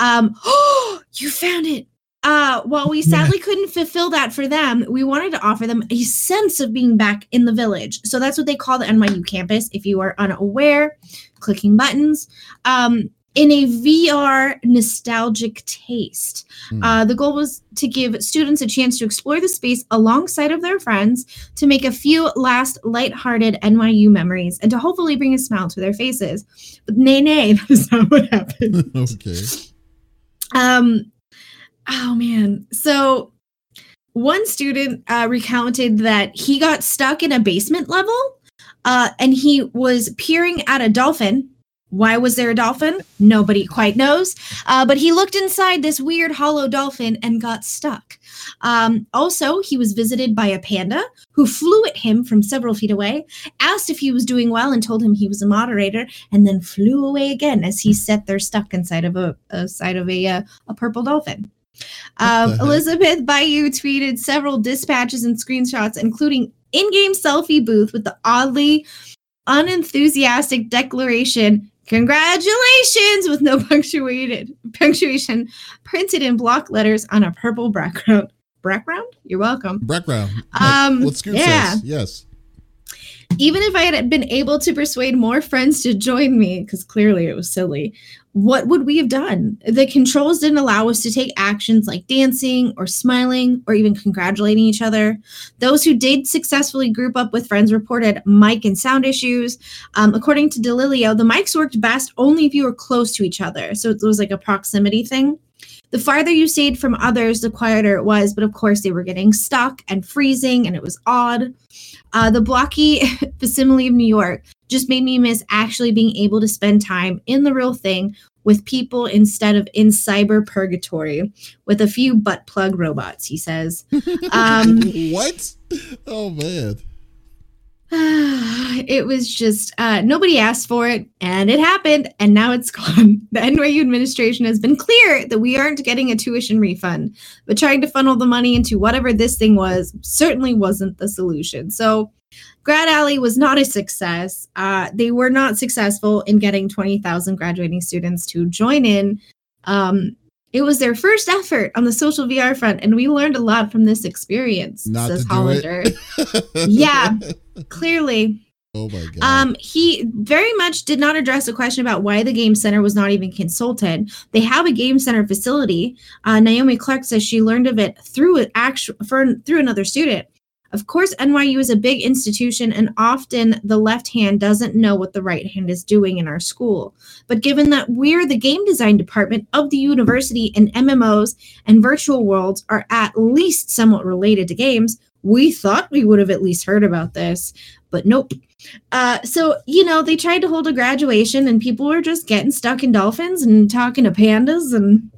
Um, oh, you found it. Uh, while we sadly couldn't fulfill that for them, we wanted to offer them a sense of being back in the village. So that's what they call the NYU campus. If you are unaware, clicking buttons. Um, in a VR nostalgic taste. Hmm. Uh, the goal was to give students a chance to explore the space alongside of their friends, to make a few last lighthearted NYU memories, and to hopefully bring a smile to their faces. But nay, nay, that is not what happened. okay. Um, oh man. So one student uh, recounted that he got stuck in a basement level, uh, and he was peering at a dolphin. Why was there a dolphin? Nobody quite knows. Uh, but he looked inside this weird hollow dolphin and got stuck. Um, also, he was visited by a panda who flew at him from several feet away, asked if he was doing well, and told him he was a moderator, and then flew away again as he sat there stuck inside of a, a side of a uh, a purple dolphin. Um. Elizabeth Bayou tweeted several dispatches and screenshots, including in-game selfie booth with the oddly unenthusiastic declaration congratulations with no punctuated punctuation printed in block letters on a purple background background you're welcome Background. Like Um, what Scoot yeah. says. Yes. Even if I had been able to persuade more friends to join me, because clearly it was silly, what would we have done? The controls didn't allow us to take actions like dancing or smiling or even congratulating each other. Those who did successfully group up with friends reported mic and sound issues. Um, according to Delilio, the mics worked best only if you were close to each other. So it was like a proximity thing. The farther you stayed from others, the quieter it was. But of course, they were getting stuck and freezing, and it was odd. Uh, the blocky facsimile of New York just made me miss actually being able to spend time in the real thing with people instead of in cyber purgatory with a few butt plug robots, he says. Um, what? Oh man. it was just uh, nobody asked for it and it happened and now it's gone. The NYU administration has been clear that we aren't getting a tuition refund, but trying to funnel the money into whatever this thing was certainly wasn't the solution. So, Grad Alley was not a success. Uh, they were not successful in getting 20,000 graduating students to join in. Um, it was their first effort on the social VR front, and we learned a lot from this experience, Not says Hollander. Yeah. Clearly, Oh my god. um, he very much did not address a question about why the game center was not even consulted. They have a game center facility. Uh, Naomi Clark says she learned of it through an actual for through another student. Of course, NYU is a big institution, and often the left hand doesn't know what the right hand is doing in our school. But given that we're the game design department of the university and MMOs and virtual worlds are at least somewhat related to games, we thought we would have at least heard about this, but nope. Uh, so you know they tried to hold a graduation, and people were just getting stuck in dolphins and talking to pandas, and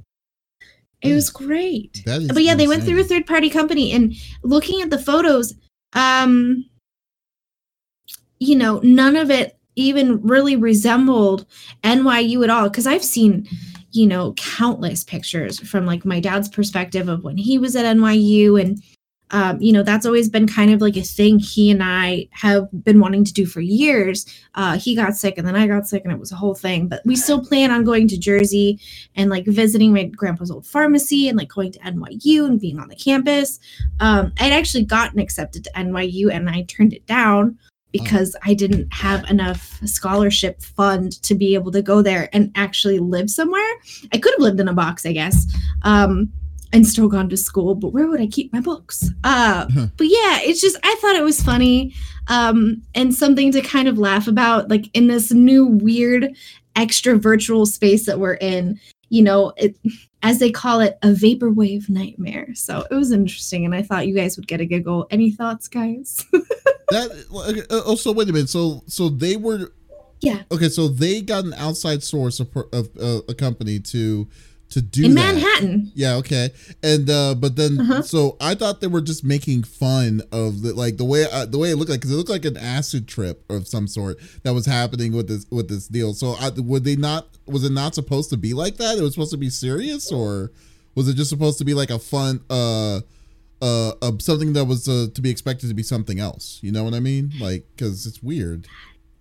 it was great. But yeah, they went through a third party company, and looking at the photos, um, you know, none of it even really resembled NYU at all. Because I've seen, you know, countless pictures from like my dad's perspective of when he was at NYU and um, you know, that's always been kind of like a thing he and I have been wanting to do for years. Uh, he got sick and then I got sick and it was a whole thing. But we still plan on going to Jersey and like visiting my grandpa's old pharmacy and like going to NYU and being on the campus. Um, I'd actually gotten accepted to NYU and I turned it down because I didn't have enough scholarship fund to be able to go there and actually live somewhere. I could have lived in a box, I guess. Um, and still gone to school, but where would I keep my books? Uh, Huh. but yeah, it's just I thought it was funny um, and something to kind of laugh about, like in this new weird extra virtual space that we're in. You know, it, as they call it, a vaporwave nightmare. So it was interesting, and I thought you guys would get a giggle. Any thoughts, guys? that okay, uh, oh so wait a minute so so they were Yeah. okay so they got an outside source of, of uh, a company to to do in that. Manhattan. yeah okay and uh but then Uh-huh. so i thought they were just making fun of the like the way uh, the way it looked like because it looked like an acid trip of some sort that was happening with this with this deal so I, would they not was it not supposed to be like that it was supposed to be serious or was it just supposed to be like a fun uh uh, uh something that was uh, to be expected to be something else you know what i mean like because it's weird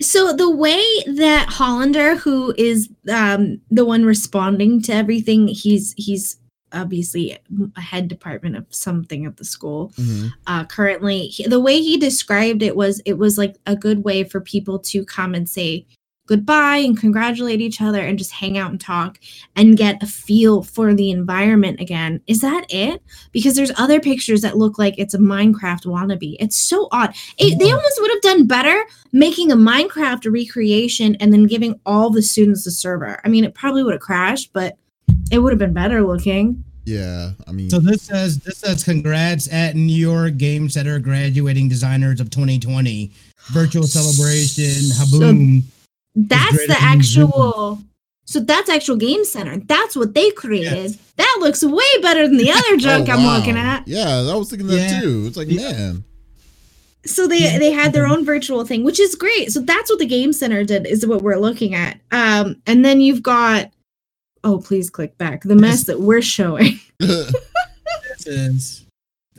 So the way that Hollander, who is um, the one responding to everything, he's he's obviously a head department of something at the school. Mhm. Uh, currently, he, the way he described it was it was like a good way for people to come and say goodbye and congratulate each other and just hang out and talk and get a feel for the environment again. Is that it? Because there's other pictures that look like it's a Minecraft wannabe. It's so odd. It, they almost would have done better making a Minecraft recreation and then giving all the students the server. I mean, it probably would have crashed, but it would have been better looking. yeah i mean So this says this says congrats at New York Game Center graduating designers of 2020 virtual celebration. Haboom! That's the at being visible. actual. So that's actual game center. That's what they created. That looks way better than the other junk Oh, I'm wow. looking at. yeah i was thinking that Yeah. too it's like Yeah. man So they Yeah. they had their own virtual thing, which is great. So that's what the game center did. Is what we're looking at. Um, and then you've got. Oh, please click back. The mess that we're showing. This is.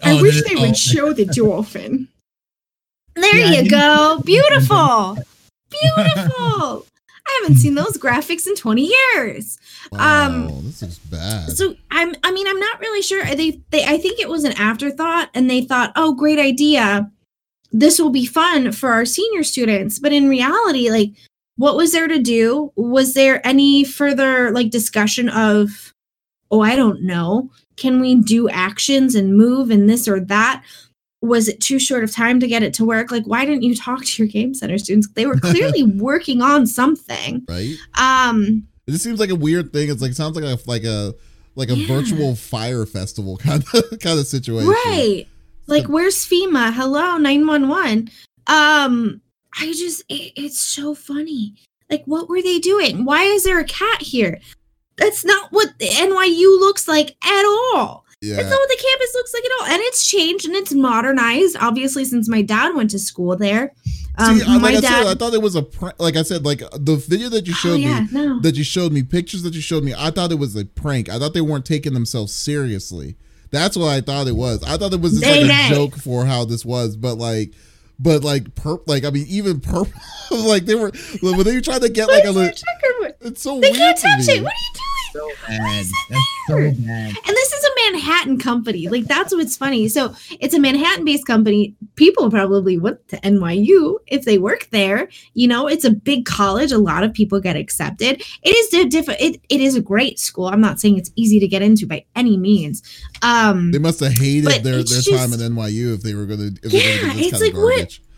I oh, wish this- they oh, would show the dolphin. There Yeah, you go. Beautiful. Beautiful. I haven't seen those graphics in 20 years. wow Um, this is bad So I'm I mean I'm not really sure. They they I think it was an afterthought and they thought, "Oh, great idea. This will be fun for our senior students." But in reality, like what was there to do? Was there any further like discussion of oh, I don't know. Can we do actions and move and this or that? Was it too short of time to get it to work? Like why didn't you talk to your game center students? They were clearly working on something. right Um it just seems like a weird thing it's like sounds like a like a like a Yeah. virtual fire festival kind of kind of situation. Right. Like, where's FEMA? Hello, 911. Um, I just, it, it's so funny. Like, what were they doing? Why is there a cat here? That's not what the NYU looks like at all. Yeah. That's not what the campus looks like at all. And it's changed and it's modernized, obviously, since my dad went to school there. Um, See, I- my like I dad. said, I thought it was a prank. Like I said, like the video that you oh, showed yeah, me, no. that you showed me, pictures that you showed me, I thought it was a prank. I thought they weren't taking themselves seriously. That's what I thought it was. I thought it was just They- like a they. joke for how this was, but like, but like, perp, like I mean, even purple, like they were when they were trying to get like a. Checkerboard? It's so They weird They can't to touch it. What are you doing? So bad. That's so bad. And this is a Manhattan company. Like that's what's funny. So it's a Manhattan-based company. People probably went to NYU if they work there. You know, it's a big college. A lot of people get accepted. It is a different. It, it is a great school. I'm not saying it's easy to get into by any means. Um, They must have hated But their, it's their time at NYU if they were gonna. If they were Yeah, this it's kind of like, garbage. what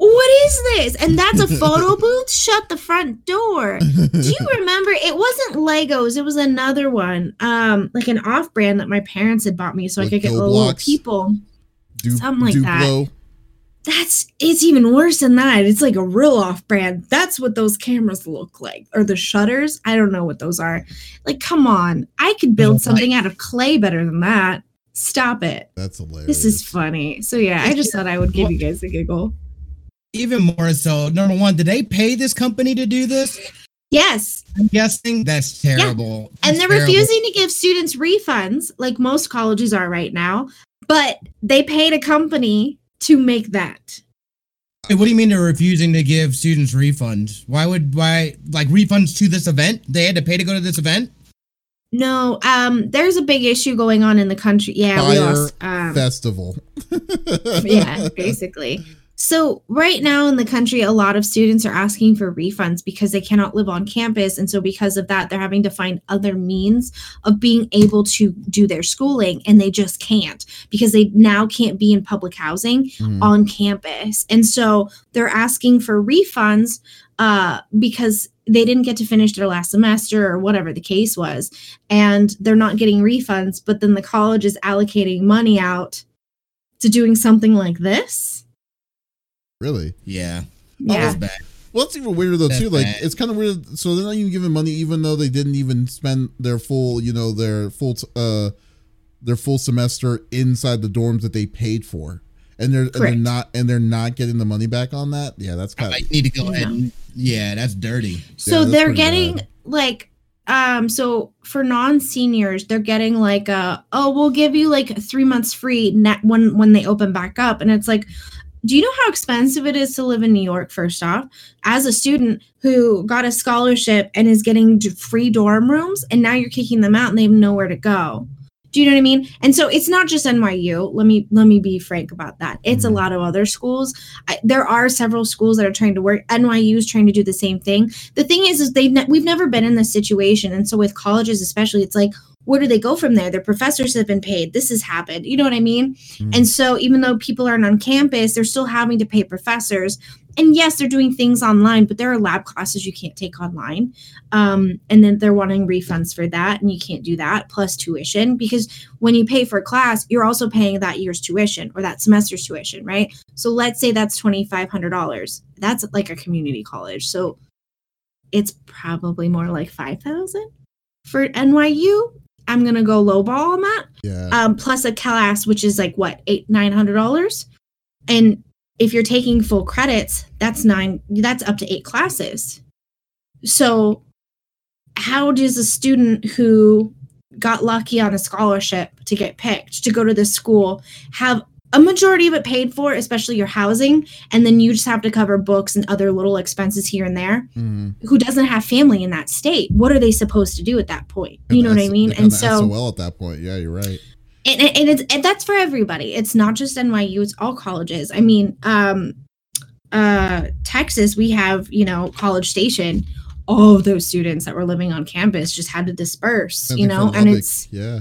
is this? And that's a photo booth. Shut the front door. Do you remember? It wasn't Legos. It was another one, um, like an off-brand that my parents had bought me, so I could get Pill little people. Du- something like that. Duplo. That's it's even worse than that. It's like a real off-brand. That's what those cameras look like, or the shutters. I don't know what those are. Like, come on, I could build Like- something out of clay better than that. Stop it. That's hilarious. This is funny. So yeah, I just thought I would give you guys a giggle. Even more so, number one, did they pay this company to do this? Yes, I'm guessing that's terrible. and That's they're terrible. refusing to give students refunds, like most colleges are right now. But they paid a company to make that. What do you mean they're refusing to give students refunds? Why would why like refunds to this event? They had to pay to go to this event. No, um, there's a big issue going on in the country. Yeah, we lost. Um, Festival. yeah, basically. So right now in the country, a lot of students are asking for refunds because they cannot live on campus, and so because of that, they're having to find other means of being able to do their schooling, and they just can't because they now can't be in public housing Mhm. on campus, and so they're asking for refunds uh, because they didn't get to finish their last semester or whatever the case was, and they're not getting refunds. But then the college is allocating money out to doing something like this. Really? Yeah, Yeah. that's bad. Well, it's even weirder though That's too. Like bad. it's kind of weird. So they're not even giving money, even though they didn't even spend their full, you know, their full, t- uh, their full semester inside the dorms that they paid for, and they're and they're not and they're not getting the money back on that. Yeah, that's kind of I need to go Yeah. ahead. And, yeah, that's dirty. So that's they're getting bad. like um so for non-seniors they're getting like a oh we'll give you like 3 months free net when when they open back up and it's like do you know how expensive it is to live in New York first off as a student who got a scholarship and is getting free dorm rooms and now you're kicking them out and they have nowhere to go do you know what I mean? And so it's not just NYU. Let me let me be frank about that. It's a Mhm. lot of other schools. I, there are several schools that are trying to work. NYU is trying to do the same thing. The thing is, is they've ne- we've never been in this situation, and so with colleges especially, it's like where do they go from there? Their professors have been paid. This has happened. You know what I mean? Mhm. And so even though people aren't on campus, they're still having to pay professors. And yes, they're doing things online, but there are lab classes you can't take online. Um, and then they're wanting refunds for that, and you can't do that plus tuition because when you pay for a class, you're also paying that year's tuition or that semester's tuition, right? So let's say that's twenty five hundred dollars. That's like a community college, so it's probably more like five thousand for NYU. I'm gonna go lowball on that yeah. um, plus a class, which is like what eight nine hundred dollars, and if you're taking full credits, that's nine. That's up to eight classes. So, how does a student who got lucky on a scholarship to get picked to go to this school have a majority of it paid for, especially your housing, and then you just have to cover books and other little expenses here and there? Mhm. Who doesn't have family in that state? What are they supposed to do at that point? You know what I mean? And so, well at that point. Yeah, you're right. and, and, it's and that's for everybody it's not just nyu it's all colleges i mean um uh texas we have you know college station all of those students that were living on campus just had to disperse you know and it's yeah.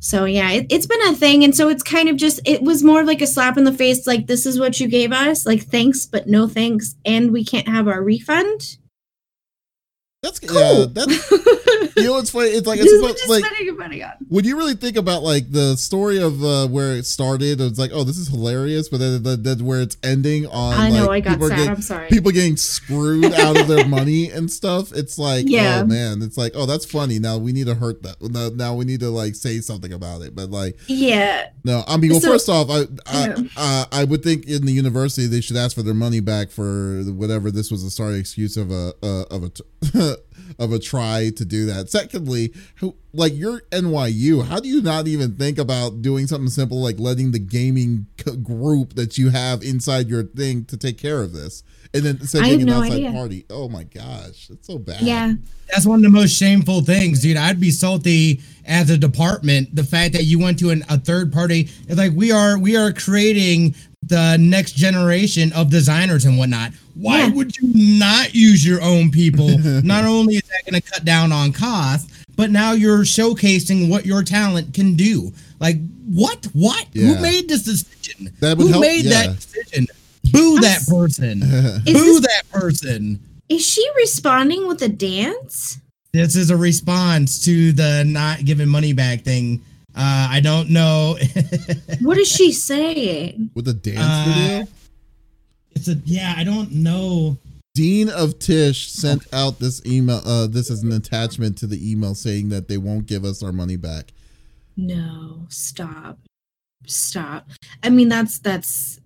So yeah it, it's been a thing and so it's kind of just it was more of like a slap in the face like this is what you gave us like thanks but no thanks and we can't have our refund That's yeah. Cool. That's You know what's funny? It's like it's is what supposed, you're like money on. when you really think about like the story of uh, where it started, it's like, oh, this is hilarious, but then, then, then where it's ending on, I know like, I got people sad. getting, I'm sorry. people getting screwed out of their money and stuff. It's like, Yeah. oh man, it's like, oh, that's funny. Now we need to hurt that. Now, now we need to like say something about it. But like, yeah, no, I mean, well, So- first off, I I, Yeah. uh, I would think in the university they should ask for their money back for whatever this was a sorry excuse of a uh, of a t- of a try to do that. Secondly, like you're NYU, how do you not even think about doing something simple like letting the gaming group that you have inside your thing to take care of this, and then sending an no outside idea. party? Oh my gosh, it's so bad. yeah. That's one of the most shameful things, dude. I'd be salty as a department. The fact that you went to an, a third party, it's like we are we are creating the next generation of designers and whatnot. Why Yeah. would you not use your own people? not only is that going to cut down on cost, but now you're showcasing what your talent can do. Like what? What? Yeah. Who made this decision? Who help- made yeah. that decision? Boo I'm that person. Boo this, that person. is she responding with a dance? This is a response to the not giving money back thing. Uh, I don't know. What is she saying? With the dance Uh, video. it's a yeah. I don't know. Dean of Tisch sent out this email. Uh, this is an attachment to the email saying that they won't give us our money back. No, stop, stop. I mean, that's that's.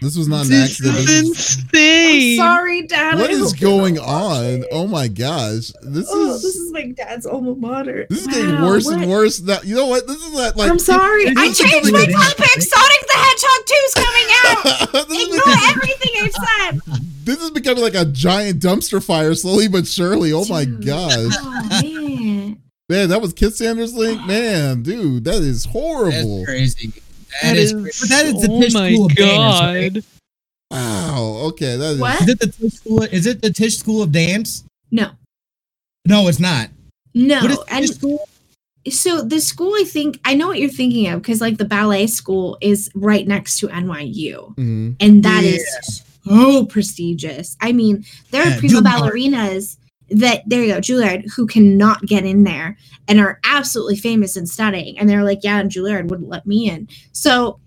This was not an This accident. is This is- I'm insane. sorry, Dad. what I is going on? watching. Oh my gosh, this Oh, is this is my dad's alma mater. this is getting worse what? and worse. Now you know what? This is that like I'm sorry. I is changed my topic. Sonic the Hedgehog 2 is coming out. this, is Ignore becoming, everything I said. this is becoming like a giant dumpster fire, slowly but surely. Oh my gosh, Oh man. man, that was Kit Sanders link, man, dude, that is horrible. That's crazy. That is, is, crazy. But that is the oh my School of Dance, right? god. Wow. Okay, that is What? Is it the Tisch School? Is it the Tisch School of Dance? No. No, it's not. No. What is and Tisch School? so the school I think I know what you're thinking of because like the ballet school is right next to NYU. Mhm. And that is Yeah. so prestigious. I mean, there are Yeah, prima Juilliard. ballerinas that there you go, Juilliard, who cannot get in there and are absolutely famous in studying. And they're like, yeah, and Juilliard wouldn't let me in. So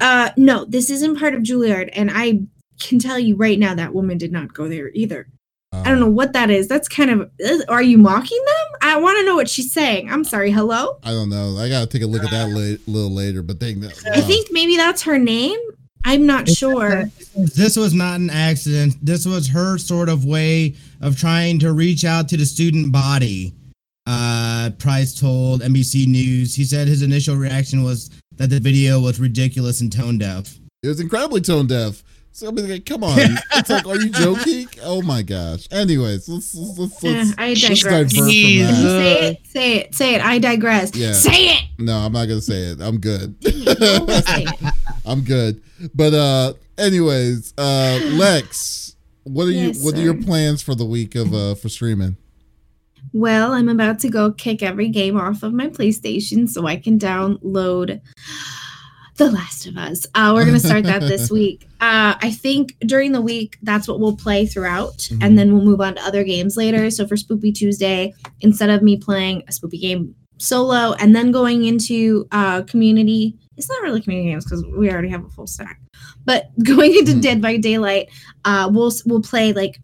uh no, this isn't part of Juilliard. And I can tell you right now that woman did not go there either. I don't oh. know what that is. That's kind of uh, are you mocking them? I want to know what she's saying. I'm sorry. Hello? I don't know. I gotta take a look at that uh. a little later. But they, uh. I think maybe that's her name. I'm not sure. This was not an accident. This was her sort of way of trying to reach out to the student body. Uh, Price told NBC News. He said his initial reaction was that the video was ridiculous and tone deaf. It was incredibly tone deaf. So I mean, like, come on. It's like, are you joking? Oh my gosh. Anyways, let's let's let's, Eh, let's, I let's digress. divert from that. Say it. Say it. Say it. I digress. Yeah. Say it. No, I'm not gonna say it. I'm good. Say it. I'm good. But uh, anyways, uh, Lex, what are Yes, you? What are your plans for the week of uh for streaming? Well, I'm about to go kick every game off of my PlayStation so I can download The Last of Us. Uh, we're gonna start that this week. Uh, I think during the week that's what we'll play throughout, Mhm. and then we'll move on to other games later. So for Spoopy Tuesday, instead of me playing a Spoopy game solo and then going into uh, community, it's not really community games because we already have a full stack. But going into Mhm. Dead by Daylight, uh, we'll we'll play like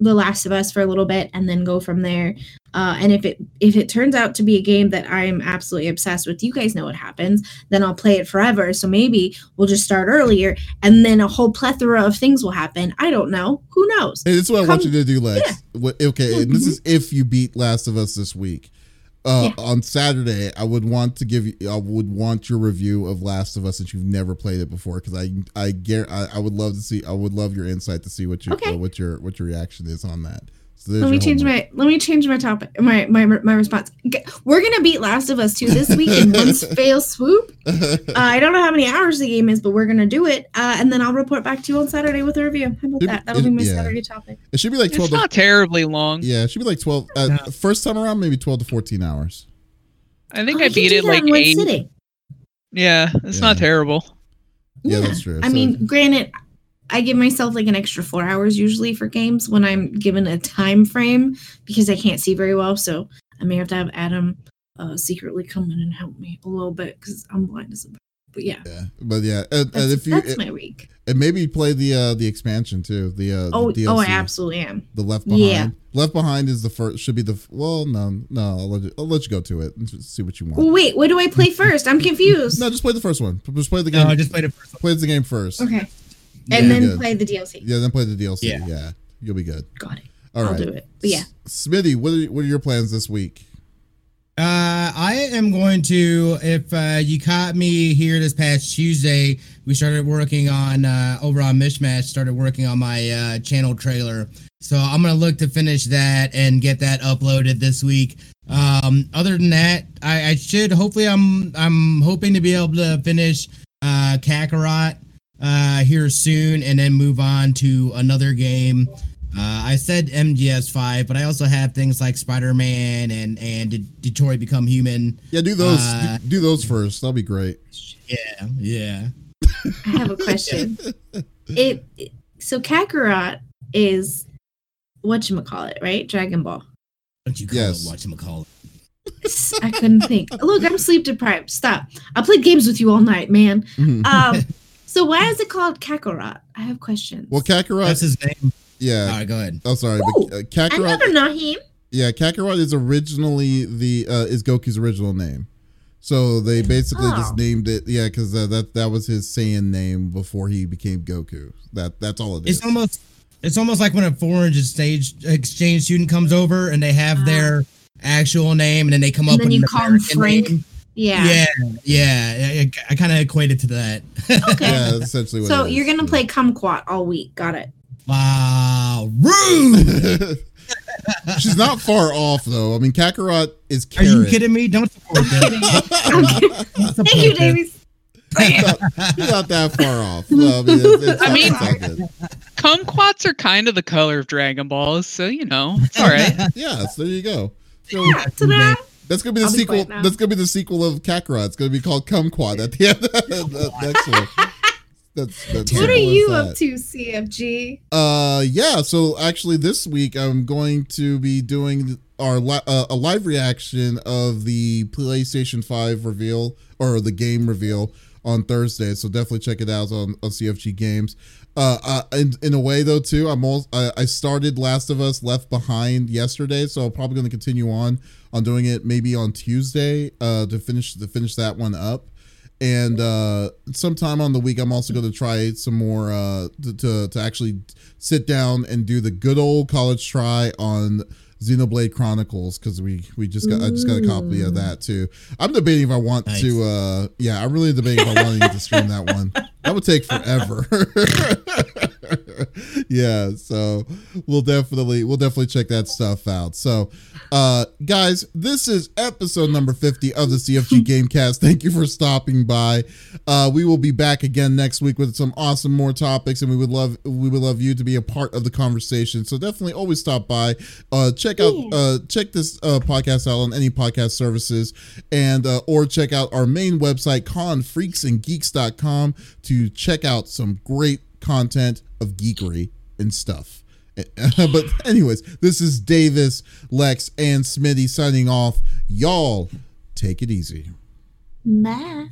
The Last of Us for a little bit and then go from there. Uh, and if it if it turns out to be a game that I'm absolutely obsessed with, you guys know what happens. Then I'll play it forever. So maybe we'll just start earlier, and then a whole plethora of things will happen. I don't know. Who knows? Hey, this is what I want you to do, Lex. What, okay, and this is if you beat Last of Us this week. Uh, On Saturday, I would want to give you. I would want your review of Last of Us that you've never played it before, because I, I, I, I would love to see. I would love your insight to see what your, Okay. uh, what your, what your reaction is on that. So Let me change homework. my let me change my topic my my my response. We're gonna beat Last of Us 2 this week in one fail swoop. Uh, I don't know how many hours the game is, but we're gonna do it. Uh, and then I'll report back to you on Saturday with a review. How about It- that? That'll be my yeah. Saturday topic. it should be like twelve. It's To, not terribly long. yeah, it should be like twelve. Uh, Yeah. First time around, maybe twelve to fourteen hours. I think Oh, I beat it like in one eight. sitting. Yeah, it's not Yeah. terrible. Yeah, that's true. I So- mean, granted, I give myself like an extra four hours usually for games when I'm given a time frame because I can't see very well. So I may have to have Adam uh, secretly come in and help me a little bit because I'm blind as a. But yeah, Yeah, but yeah, and, that's, and if you that's and, my week. and maybe play the uh the expansion too, the uh Oh, the oh, I absolutely am. the Left Behind. Yeah. Left Behind is the first. Should be the well, no, no. I'll let you, I'll let you go to it and see what you want. Well, wait, what do I play first? I'm confused. No, just play the first one. Just play the game. No, I just played it first. play the game first. Okay, Yeah, and then good. play the DLC. Yeah, then play the DLC. Yeah, Yeah. you'll be good. Got it. All I'll right. do it. But yeah, S- Smitty, what are what are your plans this week? Uh, I am going to. If uh, you caught me here this past Tuesday, we started working on uh, over on Mishmash. Started working on my uh, channel trailer, so I'm gonna look to finish that and get that uploaded this week. Um, other than that, I, I should hopefully I'm I'm hoping to be able to finish uh, Kakarot uh, here soon, and then move on to another game. Uh, I said MGS5, but I also have things like Spider-Man and and De- Detroit Become Human. Yeah, do those. Uh, do, do those first. That'll be great. Yeah, yeah. I have a question. it, it so Kakarot is what you call it, right? Dragon Ball. Don't you call Yes. it whatchamacallit? S- I couldn't think. Look, I'm sleep deprived. Stop. I played games with you all night, man. Mhm. Um, so why is it called Kakarot? I have questions. well, Kakarot. That's his name. Yeah. right, go ahead. Oh, sorry, Ooh, but uh, Kakarot. Another Nahim. Yeah, Kakarot is originally the uh, is Goku's original name. So they basically Oh. just named it. Yeah, because uh, that that was his Saiyan name before he became Goku. That that's all it is. It's almost it's almost like when a foreign exchange exchange student comes over and they have Ah. their actual name and then they come And up then with you an call 'em American Frank. name. Yeah. Yeah, yeah. I, I kind of equated to that. Okay. yeah, that's essentially what. so it is. you're gonna play Kumquat all week. Got it. wow, rude. She's not far off though. I mean, Kakarot is Are you kidding me? Don't support that. I'm kidding. Thank you, that. Davies. She's not that far off. No, I mean, it's, it's, I mean- it's all good. Kumquats are kind of the color of Dragon Balls, so you know it's all right. Yeah, so there you go. So Yeah, ta-da. That's gonna be the I'll sequel. now. That's gonna be the sequel of Kakarot. It's gonna be called Kumquat at the end. that, next one. That's, that's What are you that. up to, CFG? Uh, yeah. So actually, this week I'm going to be doing our li- uh, a live reaction of the PlayStation Five reveal or the game reveal on Thursday. So definitely check it out on, on CFG Games. Uh, uh, in, in a way though too, I'm all I, I started Last of Us Left Behind yesterday, so I'm probably going to continue on on doing it maybe on Tuesday uh, to finish to finish that one up. And uh sometime on the week i'm also going to try some more uh to, to to actually sit down and do the good old college try on xenoblade chronicles because we we just got i just got a copy of that too. I'm debating if i want Nice. to uh yeah i'm really debating if i want to stream that one that would take forever. Yeah so we'll definitely we'll definitely check that stuff out. So uh guys this is episode number 50 of the cfg gamecast. Thank you for stopping by. Uh we will be back again next week with some awesome more topics and we would love we would love you to be a part of the conversation. So definitely always stop by. Uh check out uh check this uh podcast out on any podcast services and uh or check out our main website confreaksandgeeks.com to check out some great content of geekery and stuff but anyways, this is Davies, Lex, and Smitty signing off. Y'all take it easy. Bye.